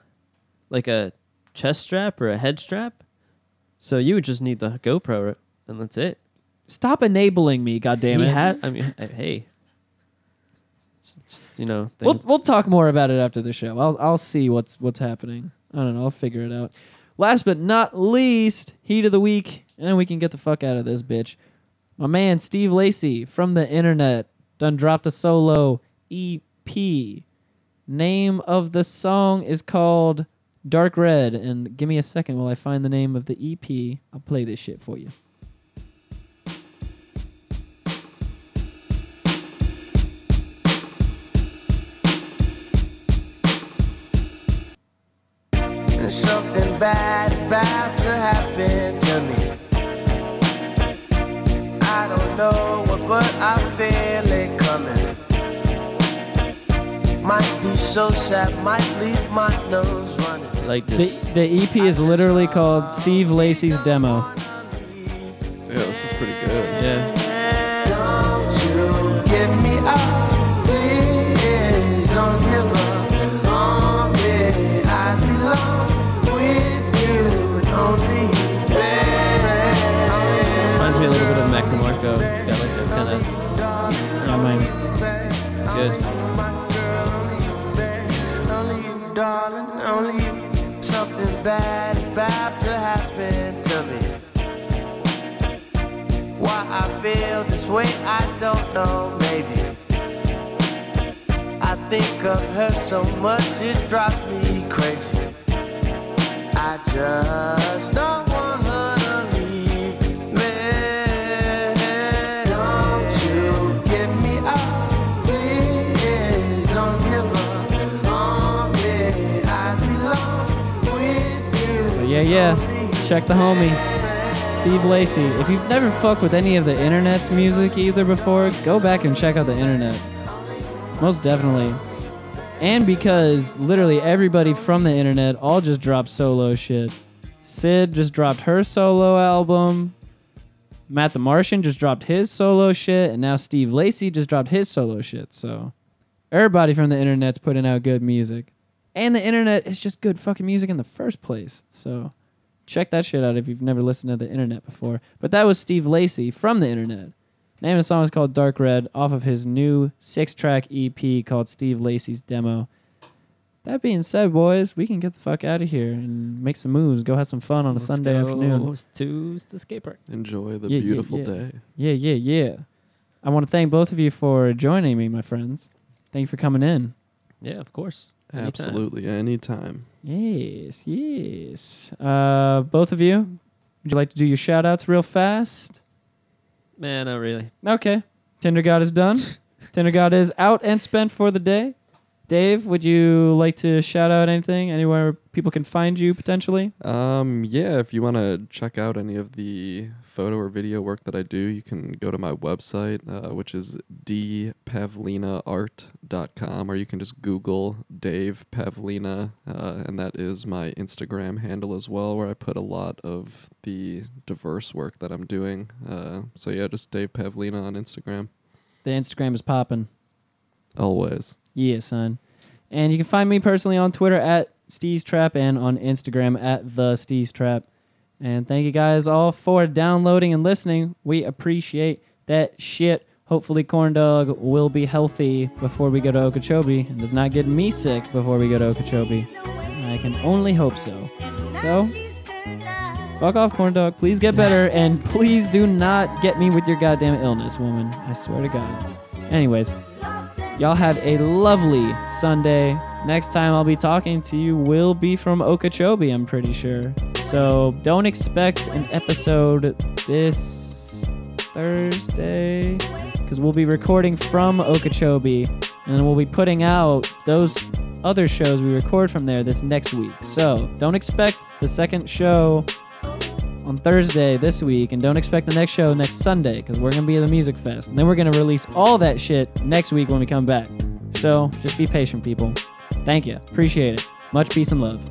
like a chest strap or a head strap. So you would just need the GoPro, and that's it. Stop enabling me, goddammit. He had. I mean, hey. It's just, you know, We'll we'll talk more about it after the show. I'll I'll see what's what's happening. I don't know. I'll figure it out. Last but not least, heat of the week, and then we can get the fuck out of this bitch. My man Steve Lacy from the internet done dropped a solo EP. Name of the song is called Dark Red. And give me a second while I find the name of the EP. I'll play this shit for you. Something bad is about to happen to me. I don't know what, but I feel it coming. Might be so sad, might leave my nose running. I like The, this. the EP is literally called Steve Lacy's Demo. Yeah, this is pretty good. yeah. Bad is about to happen to me. Why I feel this way, I don't know, maybe. I think of her so much, it drives me crazy. I just don't yeah, yeah. Check the homie. Steve Lacy. If you've never fucked with any of the internet's music either before, go back and check out the internet. Most definitely. And because literally everybody from the internet all just dropped solo shit. Sid just dropped her solo album. Matt the Martian just dropped his solo shit. And now Steve Lacy just dropped his solo shit. So everybody from the internet's putting out good music. And the internet is just good fucking music in the first place. So check that shit out if you've never listened to the internet before. But that was Steve Lacy from the internet. Name of the song is called Dark Red off of his new six track EP called Steve Lacy's Demo. That being said, boys, we can get the fuck out of here and make some moves. Go have some fun on a Let's Sunday go afternoon. to the skate park. Enjoy the Yeah, yeah, beautiful yeah. day. Yeah, yeah, yeah. I want to thank both of you for joining me, my friends. Thank you for coming in. Yeah, of course. Anytime. Absolutely, anytime. Yes, yes. Uh, both of you, would you like to do your shout outs real fast? Man, not really. Okay. Tinder God is done. Tinder God is out and spent for the day. Dave, would you like to shout out anything? Anywhere people can find you potentially? Um, yeah, if you want to check out any of the photo or video work that I do, you can go to my website, uh, which is dpavlinaart.com, or you can just Google Dave Pavlina, uh, and that is my Instagram handle as well, where I put a lot of the diverse work that I'm doing. Uh, so yeah, just Dave Pavlina on Instagram, The Instagram is popping. always. Yeah, son. And you can find me personally on Twitter at Steve's Trap and on Instagram at the Steve's Trap. And thank you guys all for downloading and listening. We appreciate that shit. Hopefully, Corn Dog will be healthy before we go to Okeechobee and does not get me sick before we go to Okeechobee. I can only hope so. So, fuck off, Corn Dog. Please get better and please do not get me with your goddamn illness, woman. I swear to God. Anyways, Y'all have a lovely Sunday. Next time I'll be talking to you will be from Okeechobee, I'm pretty sure. So don't expect an episode this Thursday because we'll be recording from Okeechobee and we'll be putting out those other shows we record from there this next week. So don't expect the second show on Thursday this week, and don't expect the next show next Sunday because we're gonna be at the Music Fest, and then we're gonna release all that shit next week when we come back. So just be patient, people. Thank you, appreciate it. Much peace and love.